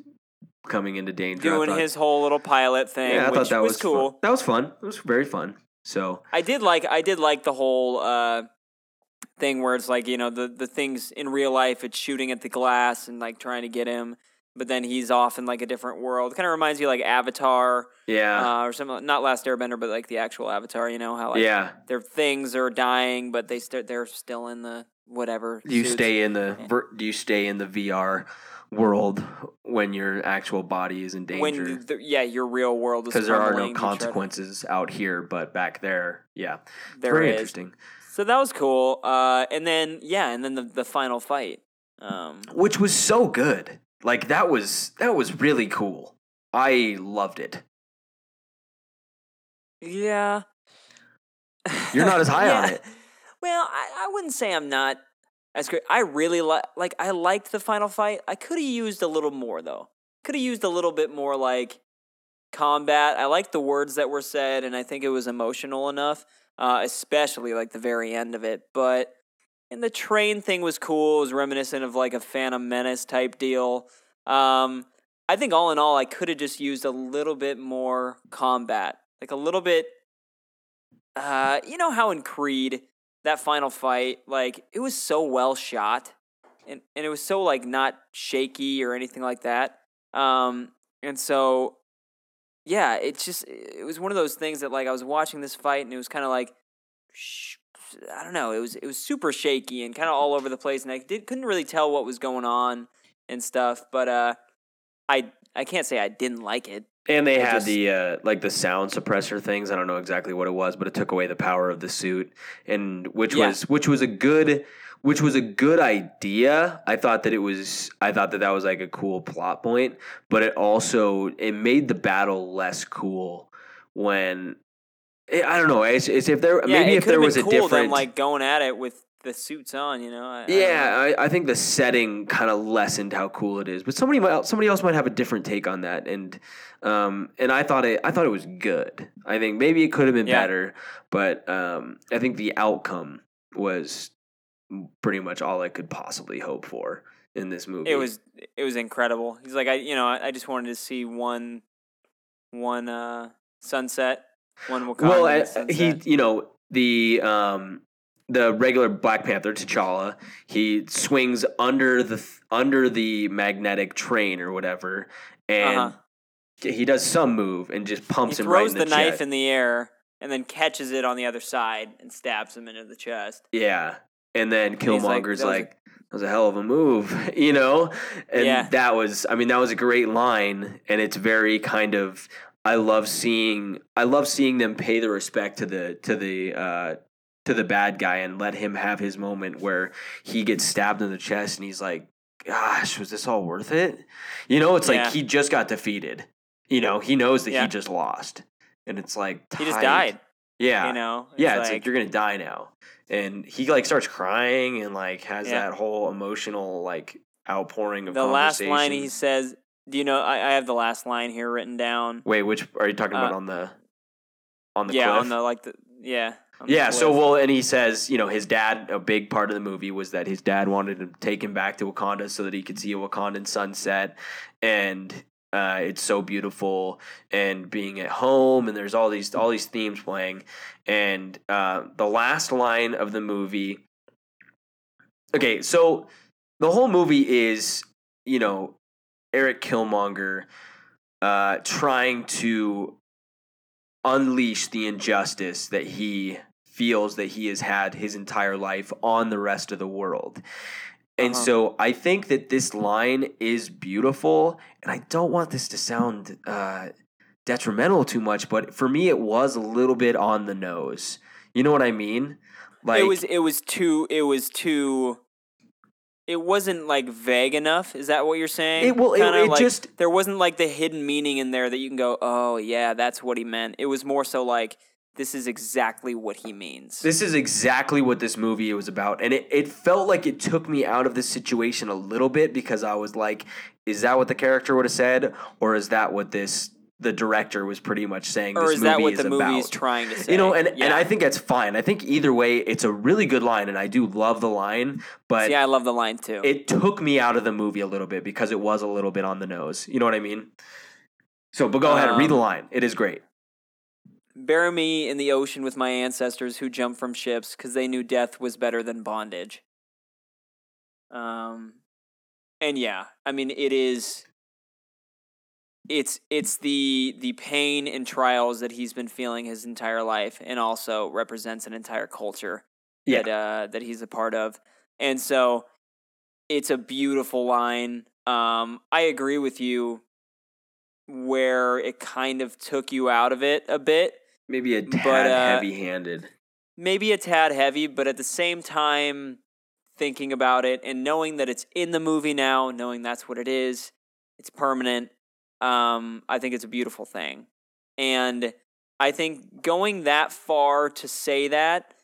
coming into danger. Doing thought- his whole little pilot thing, yeah, I which thought that was, was, cool. Fun. That was fun. It was very fun. So I did like I did like the whole uh, thing where it's like you know the the things in real life it's shooting at the glass and like trying to get him, but then he's off in like a different world. Kind of reminds you like Avatar yeah, uh, or something. Not Last Airbender, but like the actual Avatar. You know how like yeah. their things are dying, but they st- they're still in the whatever. Do you suits. stay in the Do you stay in the VR world when your actual body is in danger? when the, yeah your real world is Because there are no crumbling, you try to- consequences out here, but back there, yeah, There very is. interesting. So that was cool. Uh, and then yeah, and then the the final fight. Um, Which was so good. Like that was that was really cool. I loved it. Yeah. You're not as high on it. Well, I, I wouldn't say I'm not as great. I really like like I liked the final fight. I could have used a little more though. Could have used a little bit more like combat. I liked the words that were said, and I think it was emotional enough, uh, especially like the very end of it. But and the train thing was cool. It was reminiscent of like a Phantom Menace type deal. Um, I think all in all, I could have just used a little bit more combat, like a little bit. Uh, you know how in Creed that final fight, like it was so well shot, and and it was so like not shaky or anything like that. Um, and so yeah, it's just it was one of those things that like I was watching this fight and it was kind of like. I don't know. It was it was super shaky and kind of all over the place, and I did couldn't really tell what was going on and stuff. But uh, I I can't say I didn't like it. And they I had just- the uh, like the sound suppressor things. I don't know exactly what it was, but it took away the power of the suit, and which Yeah. was which was a good which was a good idea. I thought that it was I thought that that was like a cool plot point, but it also it made the battle less cool when eh, I don't know. It's, it's if there Yeah, maybe if there was a cool different like going at it with the suits on. You know. I, yeah, I, I think the setting kind of lessened how cool it is, but somebody might, somebody else might have a different take on that, and um, and I thought it I thought it was good. I think maybe it could have been Yeah. better, but um, I think the outcome was pretty much all I could possibly hope for in this movie. It was it was incredible. He's like I you know I, just wanted to see one one uh sunset one Wakanda well, I, sunset. he you know the um the regular Black Panther T'Challa he swings under the under the magnetic train or whatever, and Uh-huh. he does some move and just he pumps him right throws in the, the, knife in the air and then catches it on the other side and stabs him into the chest. yeah, and then like, Killmonger's "That was a- like. That was a hell of a move, you know? And Yeah. that was I mean, that was a great line and it's very kind of I love seeing I love seeing them pay the respect to the to the uh to the bad guy and let him have his moment where he gets stabbed in the chest and he's like, Gosh, was this all worth it? You know, it's Yeah. like he just got defeated. You know, he knows that Yeah. he just lost. And it's like He just died. Yeah. You know. Yeah, it's like, you're gonna die now, and he like starts crying and like has Yeah. that whole emotional like outpouring of the last line he says. Do you know? I, I have the last line here written down. Wait, which are you talking about Uh, on the on the yeah, cliff? on the like the yeah. yeah, so well, and he says, you know, his dad. A big part of the movie was that his dad wanted to take him back to Wakanda so that he could see a Wakandan sunset, and uh, it's so beautiful, and being at home, and there's all these all these themes playing, and uh, the last line of the movie. Okay, so the whole movie is, you know, Erik Killmonger uh, trying to unleash the injustice that he feels that he has had his entire life on the rest of the world. And Uh-huh. so I think that this line is beautiful, and I don't want this to sound uh, detrimental too much, but for me, it was a little bit on the nose. You know what I mean? Like it was it was too it was too it wasn't like vague enough is that what you're saying It- well, it- Kinda it like, just- there wasn't like the hidden meaning in there that you can go oh yeah that's what he meant it was more so like this is exactly what he means This is exactly what this movie was about. And it, it felt like it took me out of this situation a little bit because I was like, is that what the character would have said? Or is that what this the director was pretty much saying or this is movie that what is the movie's about. trying to say? You know, and, and I think that's fine. I think either way, it's a really good line, and I do love the line. But yeah I love the line too. it took me out of the movie a little bit because it was a little bit on the nose. You know what I mean? So, but go ahead and read the Um, line. It is great. Bury me in the ocean with my ancestors who jumped from ships because they knew death was better than bondage. Um, and yeah, I mean it is. It's it's the the pain and trials that he's been feeling his entire life, and also represents an entire culture Yeah. that uh, that he's a part of, and so it's a beautiful line. Um, I agree with you where it kind of took you out of it a bit. Maybe a tad but, uh, heavy-handed. Maybe a tad heavy, but at the same time, thinking about it and knowing that it's in the movie now, knowing that's what it is, it's permanent. Um, I think it's a beautiful thing, and I think going that far to say that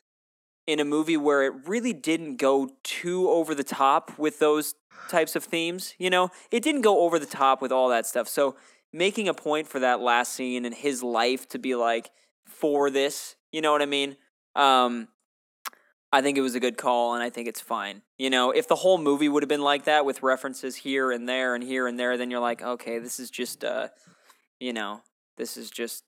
in a movie where it really didn't go too over the top with those types of themes, you know, it didn't go over the top with all that stuff. So making a point for that last scene and his life to be like for this, you know what I mean? Um, I think it was a good call, and I think it's fine. You know, if the whole movie would have been like that with references here and there and here and there, then you're like, okay, this is just, uh, you know, this is just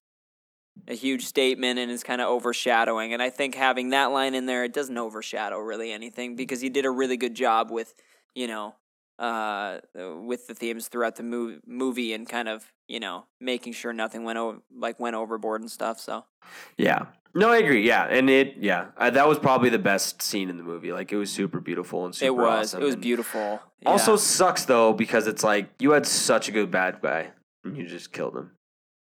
a huge statement and is kind of overshadowing. And I think having that line in there, it doesn't overshadow really anything because he did a really good job with, you know, uh, with the themes throughout the mov- movie and kind of, you know, making sure nothing went over, like went overboard and stuff. So Yeah. No, I agree. Yeah, and it. Yeah, that was probably the best scene in the movie. Like it was super beautiful and super it was, awesome. it was and beautiful. Also sucks though because it's like you had such a good bad guy and you just killed him.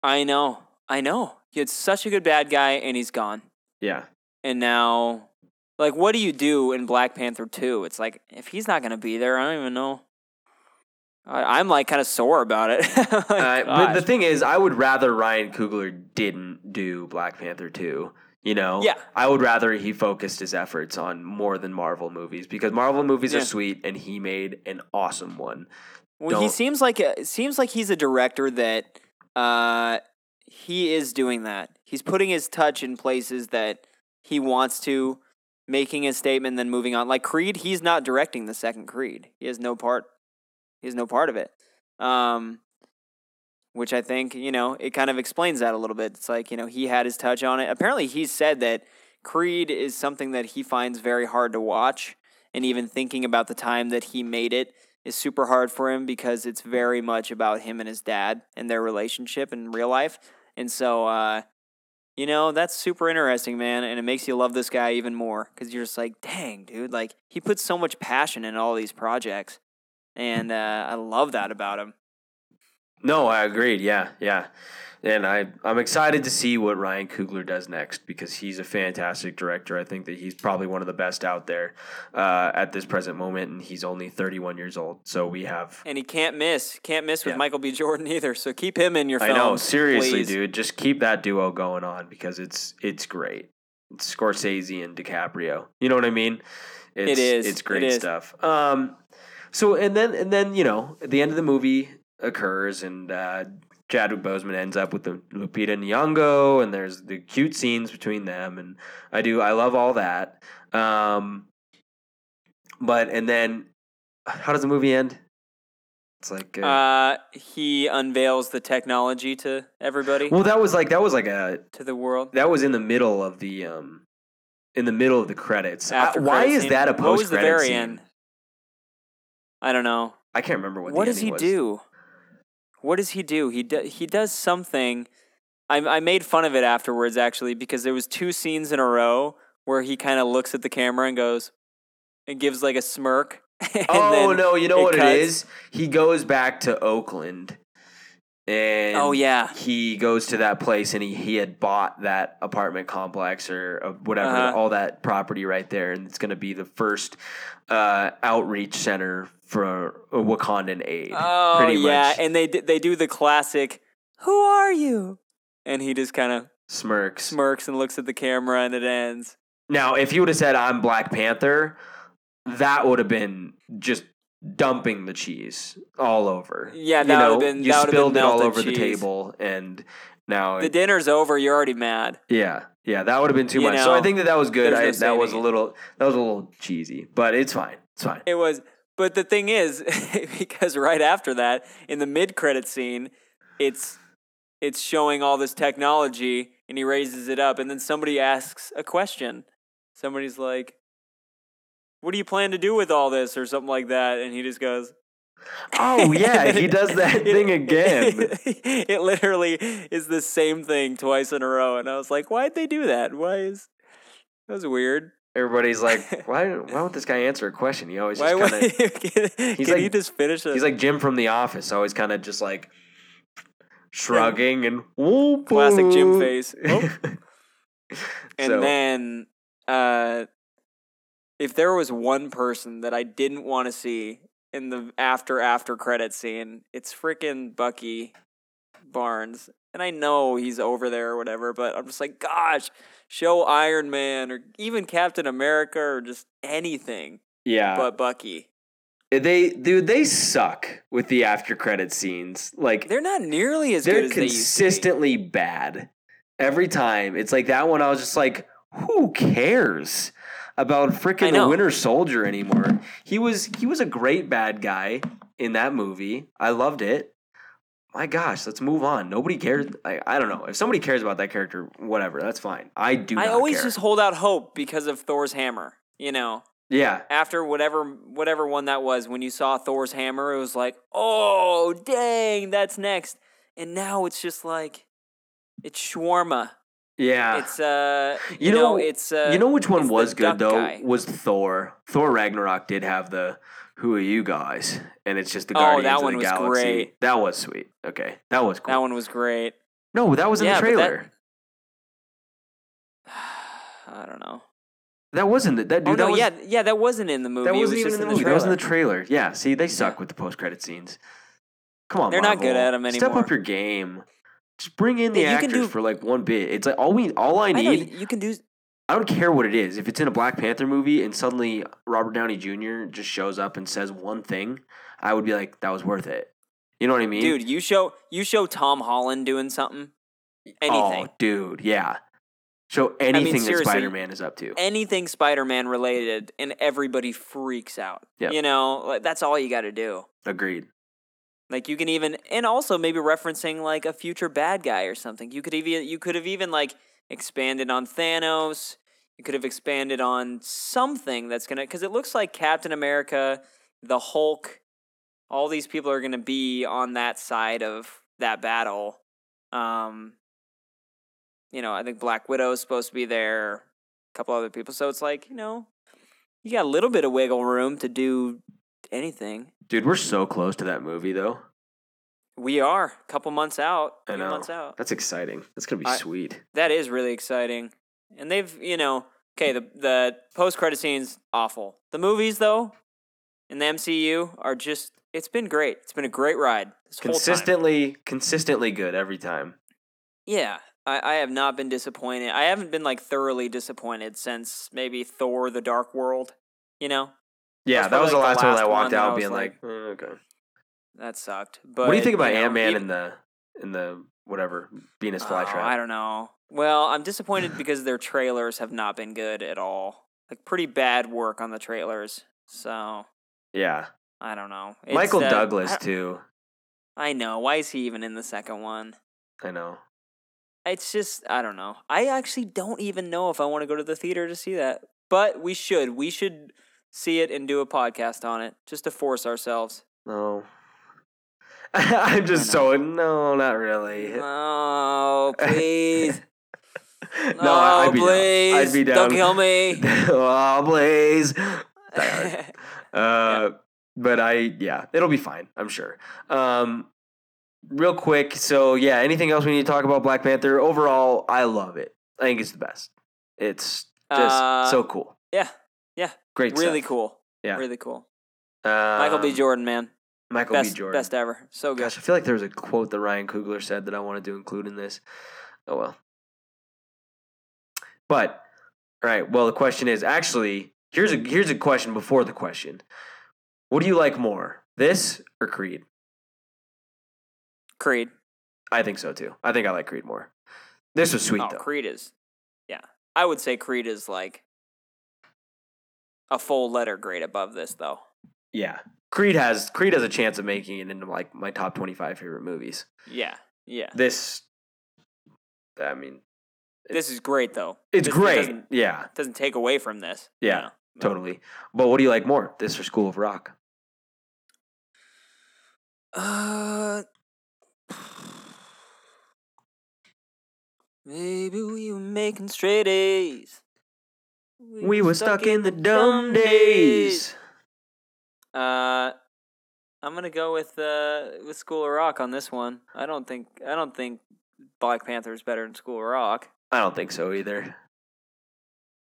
I know, I know. You had such a good bad guy, and he's gone. Yeah. And now, like, what do you do in Black Panther 2? It's like, if he's not going to be there, I don't even know. I, I'm like kind of sore about it. Like, Uh, but the thing is, I would rather Ryan Coogler didn't do Black Panther 2. You know? Yeah. I would rather he focused his efforts on more than Marvel movies because Marvel movies Yeah. are sweet and he made an awesome one. well, he don't- seems like a, it seems like he's a director that uh, he is doing that. He's putting his touch in places that he wants to, making a statement, then moving on. Like Creed, he's not directing the second Creed. He has no part. He has no part of it. Um, which I think you know it kind of explains that a little bit. It's like you know he had his touch on it. Apparently, he said that Creed is something that he finds very hard to watch, and even thinking about the time that he made it is super hard for him because it's very much about him and his dad and their relationship in real life. And so, uh, you know, that's super interesting, man. And it makes you love this guy even more because you're just like, dang, dude, like he puts so much passion in all these projects. And uh, I love that about him. No, I agreed. Yeah, yeah. And I, I'm excited to see what Ryan Coogler does next because he's a fantastic director. I think that he's probably one of the best out there uh, at this present moment, and he's only 31 years old. So we have. And he can't miss, can't miss with Yeah. Michael B. Jordan either. So keep him in your I films. know, seriously, please. dude. Just keep that duo going on because it's it's great. It's Scorsese and DiCaprio. You know what I mean? It's, is, It's great is. stuff. Um, so and then and then you know at the end of the movie occurs and uh, Chadwick Boseman ends up with the Lupita Nyong'o and there's the cute scenes between them and I do I love all that. Um, but and then how does the movie end? It's like uh, Uh, he unveils the technology to everybody, well that was like that was like a to the world. that was in the middle of the um in the middle of the credits. After Uh, why is scene. that a post credit scene? end? I don't know. I can't remember what. What does he was. do? What does he do? He do, he does something. I I made fun of it afterwards actually because there was two scenes in a row where he kind of looks at the camera and goes and gives like a smirk. Oh no! You know it what cuts. it is? He goes back to Oakland, and Oh yeah. he goes to that place, and he he had bought that apartment complex or whatever, Uh-huh. all that property right there, and it's going to be the first uh, outreach center for Wakandan aid. Oh yeah, much. and they they do the classic. Who are you? And he just kind of Smirks. smirks and looks at the camera, and it ends. Now, if you would have said I'm Black Panther, that would have been just dumping the cheese all over. Yeah, you that know, would've been- you would've been spilled it all over the table, and now The it, dinner's over. You're already mad. yeah, yeah, that would have been too You much. so I think that that was good. I, no that was a little that was a little cheesy, but it's fine. It's fine. It was, but the thing is, because right after that, in the mid-credit scene, it's it's showing all this technology, and he raises it up, and then somebody asks a question. Somebody's like, "What do you plan to do with all this?" or something like that, and he just goes. Oh yeah, he does that it- thing again. it literally is the same thing twice in a row, and I was like, "Why'd they do that? Why is that was weird? Everybody's like, why? Why won't this guy answer a question? He always Why? just kind of. he's can like- he just finish it? He's like Jim from The Office, always kind of just like shrugging and whoop, Classic Jim face. Oh. And So- then, uh, if there was one person that I didn't want to see in the after after credit scene, it's freaking Bucky Barnes. And I know he's over there or whatever, but I'm just like, gosh, show Iron Man or even Captain America or just anything yeah, but Bucky. Eh, they dude, they suck with the after credit scenes. Like They're not nearly as they're good as they used to be. consistently bad every time. It's like that one. I was just like, who cares about freaking the. Winter Soldier anymore? He was he was a great bad guy in that movie. I loved it. My gosh, let's move on. Nobody cares. I, I don't know if somebody cares about that character. Whatever, that's fine. I do. I always care. just hold out hope because of Thor's hammer. You know, yeah. after whatever whatever one that was, when you saw Thor's hammer, it was like, oh dang, that's next. And now it's just like, it's shawarma. Yeah. It's uh, You you, know, know- it's uh, you know which one was good though guy. was Thor. Thor Ragnarok did have the "Who are you guys?" and it's just the Oh, Guardians that of one the was Galaxy. great. That was sweet. Okay, that was cool. that one was great. no, that was in Yeah, the but that- trailer. I don't know. That, wasn't the, that dude. oh that no, was, yeah, yeah, that wasn't in the movie. that wasn't was even just in the movie. the That was in trailer. the trailer. Yeah. See, they suck Yeah. with the post credit scenes. Come on, They're not good at them anymore. Step up your game. Just bring in the Yeah, actors do- for like one bit. It's like all we all I I need. you can do. I don't care what it is. If it's in a Black Panther movie and suddenly Robert Downey Jr. just shows up and says one thing, I would be like, that was worth it. You know what I mean? Dude, you show you show Tom Holland doing something, oh, anything, Oh, dude, yeah. Show anything that Spider Man is up to. anything Spider-Man related, and everybody freaks out. Yep. You know, like that's all you got to do. Agreed. Like you can even, and also maybe referencing like a future bad guy or something. You could even you could have even like expanded on Thanos. You could have expanded on something that's gonna because it looks like Captain America, the Hulk, all these people are gonna be on that side of that battle. Um, you know, I think Black Widow is supposed to be there. A couple other people, so it's like you know, you got a little bit of wiggle room to do anything. Dude, we're so close to that movie, though. We are a couple months out. I know. months out. That's exciting. That's to be I- sweet. That is really exciting. And they've, you know, okay, the the post credit scenes awful. The movies though, in the MCU are just it's been great. It's been a great ride. This whole time. Consistently, consistently good every time. Yeah. I, I have not been disappointed. I haven't been like thoroughly disappointed since maybe Thor the Dark World. You know? Yeah, that was the probably, last, like, the I last walked one that I out was being like, like- "Eh, okay. That sucked. But what do you think about know, Ant Man in the in the whatever Venus Oh, flytrap? I don't know. Well, I'm disappointed because their trailers have not been good at all. Like pretty bad work on the trailers. So yeah, I don't know. It's, Michael uh, Douglas I, too. I know. Why is he even in the second one? I know. It's just I don't know. I actually don't even know if I want to go to the theater to see that. But we should. We should see it and do a podcast on it just to force ourselves. No. I'm just so no, not really. Oh, please. no, I'd be please. down. I'd be down. Don't kill me. oh, please. Uh, but I, yeah, it'll be fine. I'm sure. Um, real quick. So yeah, anything else we need to talk about Black Panther? Overall, I love it. I think it's the best. It's just Uh, so cool. yeah. Yeah. Great. really stuff. cool. Yeah. Really cool. Um, Michael B. Jordan, man. Michael Best, B. Jordan. best ever. So good. Gosh, I feel like there was a quote that Ryan Coogler said that I wanted to include in this. Oh well. But all right, well the question is actually here's a here's a question before the question. What do you like more, this or Creed? Creed. I think so too. I think I like Creed more. This was sweet oh, though. Creed is. Yeah, I would say Creed is like a full letter grade above this, though. Yeah, Creed has Creed has a chance of making it into like my top twenty five favorite movies. Yeah, yeah. This, I mean, This is great, though. it's This great. Doesn't, Yeah, doesn't take away from this. Yeah, totally. But what do you like more, this or School of Rock? Uh, maybe we were making straight A's. We were stuck in the dumb days. Uh, I'm gonna go with uh with School of Rock on this one. I don't think I don't think Black Panther is better than School of Rock. I don't think so either.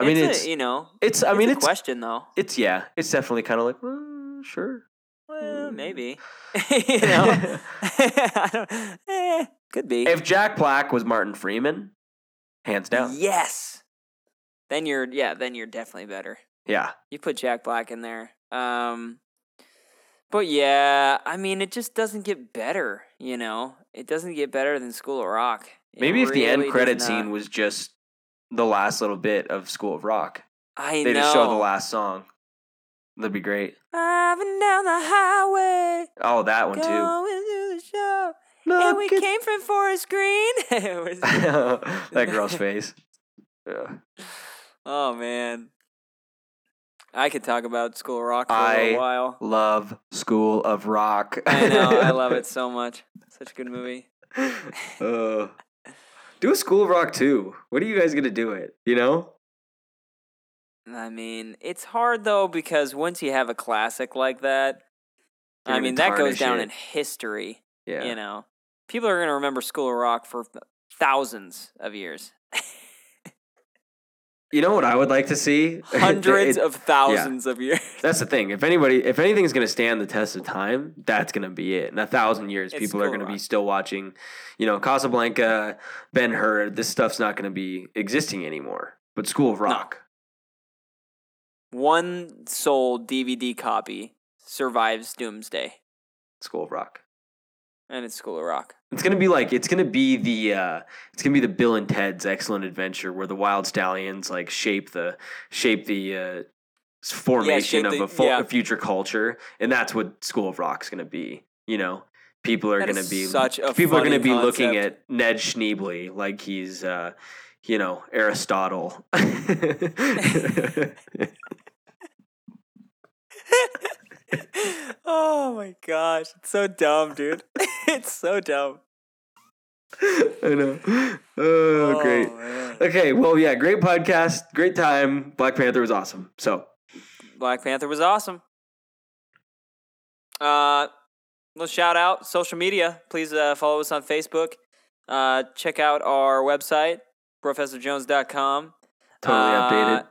I mean, a- it's you know it's. I it's mean, a it's question though. it's yeah. It's definitely kind of like mm, sure. Well, Mm. maybe you know. I don't, eh, could be. if Jack Black was Martin Freeman, hands down. Yes. Then you're yeah. Then you're definitely better. Yeah, You put Jack Black in there. Um, but yeah, I mean, it just doesn't get better. You know, it doesn't get better than School of Rock. It maybe if the end credit scene was just the last little bit of School of Rock, I know they know. just show the last song. That'd be great. Driving down the highway, Oh, that one too. going to the show, Look and we at- came from Forest Green. That girl's face. Yeah. Oh man, I could talk about School of Rock for a I- little while. Love School of Rock. I know, I love it so much. Such a good movie. Uh, do a School of Rock too. What are you guys gonna do it? You know? I mean, it's hard though because once you have a classic like that, You're I mean, that goes down it. in history. Yeah. You know, people are going to remember School of Rock for thousands of years, You know what I would like to see? hundreds It- of thousands of years. That's the thing. If anybody, if anything's gonna stand the test of time, that's gonna be it. In a thousand years, It's people are gonna be still watching. You know, Casablanca, Ben Hur. This stuff's not gonna be existing anymore. But School of Rock. One sold DVD copy survives Doomsday, School of Rock. And it's School of Rock. It's gonna be like it's gonna be the uh, it's gonna be the Bill and Ted's Excellent Adventure, where the Wyld Stallyns like shape the shape the uh, formation shape of the- a, fu- yeah. a future culture, and that's what School of Rock's gonna be. You know, people are That gonna be such a people are gonna be looking at Ned Schneebly like he's uh, you know Aristotle. oh my gosh, it's so dumb, dude. it's so dumb. I know. Oh, great. man. Okay, well, yeah, great podcast, great time. Black Panther was awesome. So, Black Panther was awesome. Uh, let's shout out social media. Please uh, follow us on Facebook. Uh, check out our website, professorjones.com. totally Uh, updated.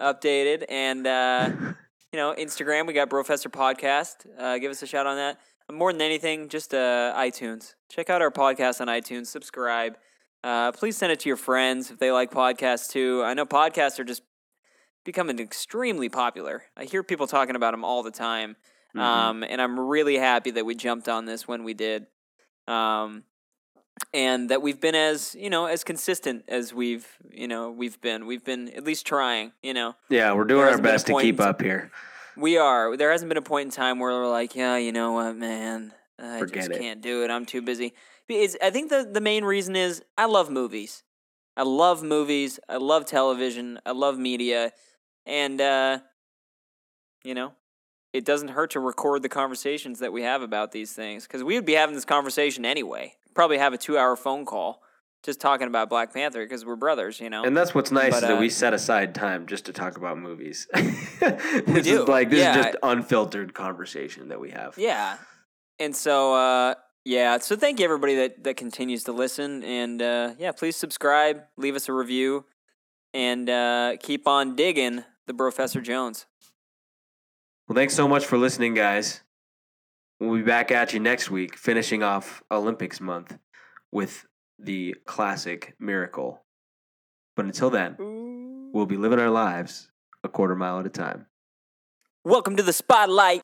Updated. And, uh, you know, Instagram, we got Professor Podcast. Uh, give us a shout on that. More than anything, just uh, iTunes. Check out our podcast on iTunes. Subscribe. Uh, please send it to your friends if they like podcasts too. I know podcasts are just becoming extremely popular. I hear people talking about them all the time. Mhm. Um, and I'm really happy that we jumped on this when we did. Um, and that we've been as, you know, as consistent as we've, you know, we've been. We've been at least trying, you know. yeah, we're doing our hasn't been a best to keep up here. We are. There hasn't been a point in time where we're like, yeah, you know what, man, I Forget just it. can't do it. I'm too busy. It's, I think the the main reason is I love movies. I love movies. I love television. I love media, and uh, you know, it doesn't hurt to record the conversations that we have about these things because we would be having this conversation anyway. Probably have a two hour phone call just talking about Black Panther because we're brothers, you know. And that's what's nice But, is that uh, we set aside time just to talk about movies. this do. is like this Yeah. is just unfiltered conversation that we have. Yeah. And so uh yeah, so thank you everybody that that continues to listen and uh yeah, please subscribe, leave us a review and uh keep on digging the Professor Jones. Well, thanks so much for listening, guys. We'll be back at you next week, finishing off Olympics month with the classic Miracle. But until then, we'll be living our lives a quarter mile at a time. Welcome to the spotlight.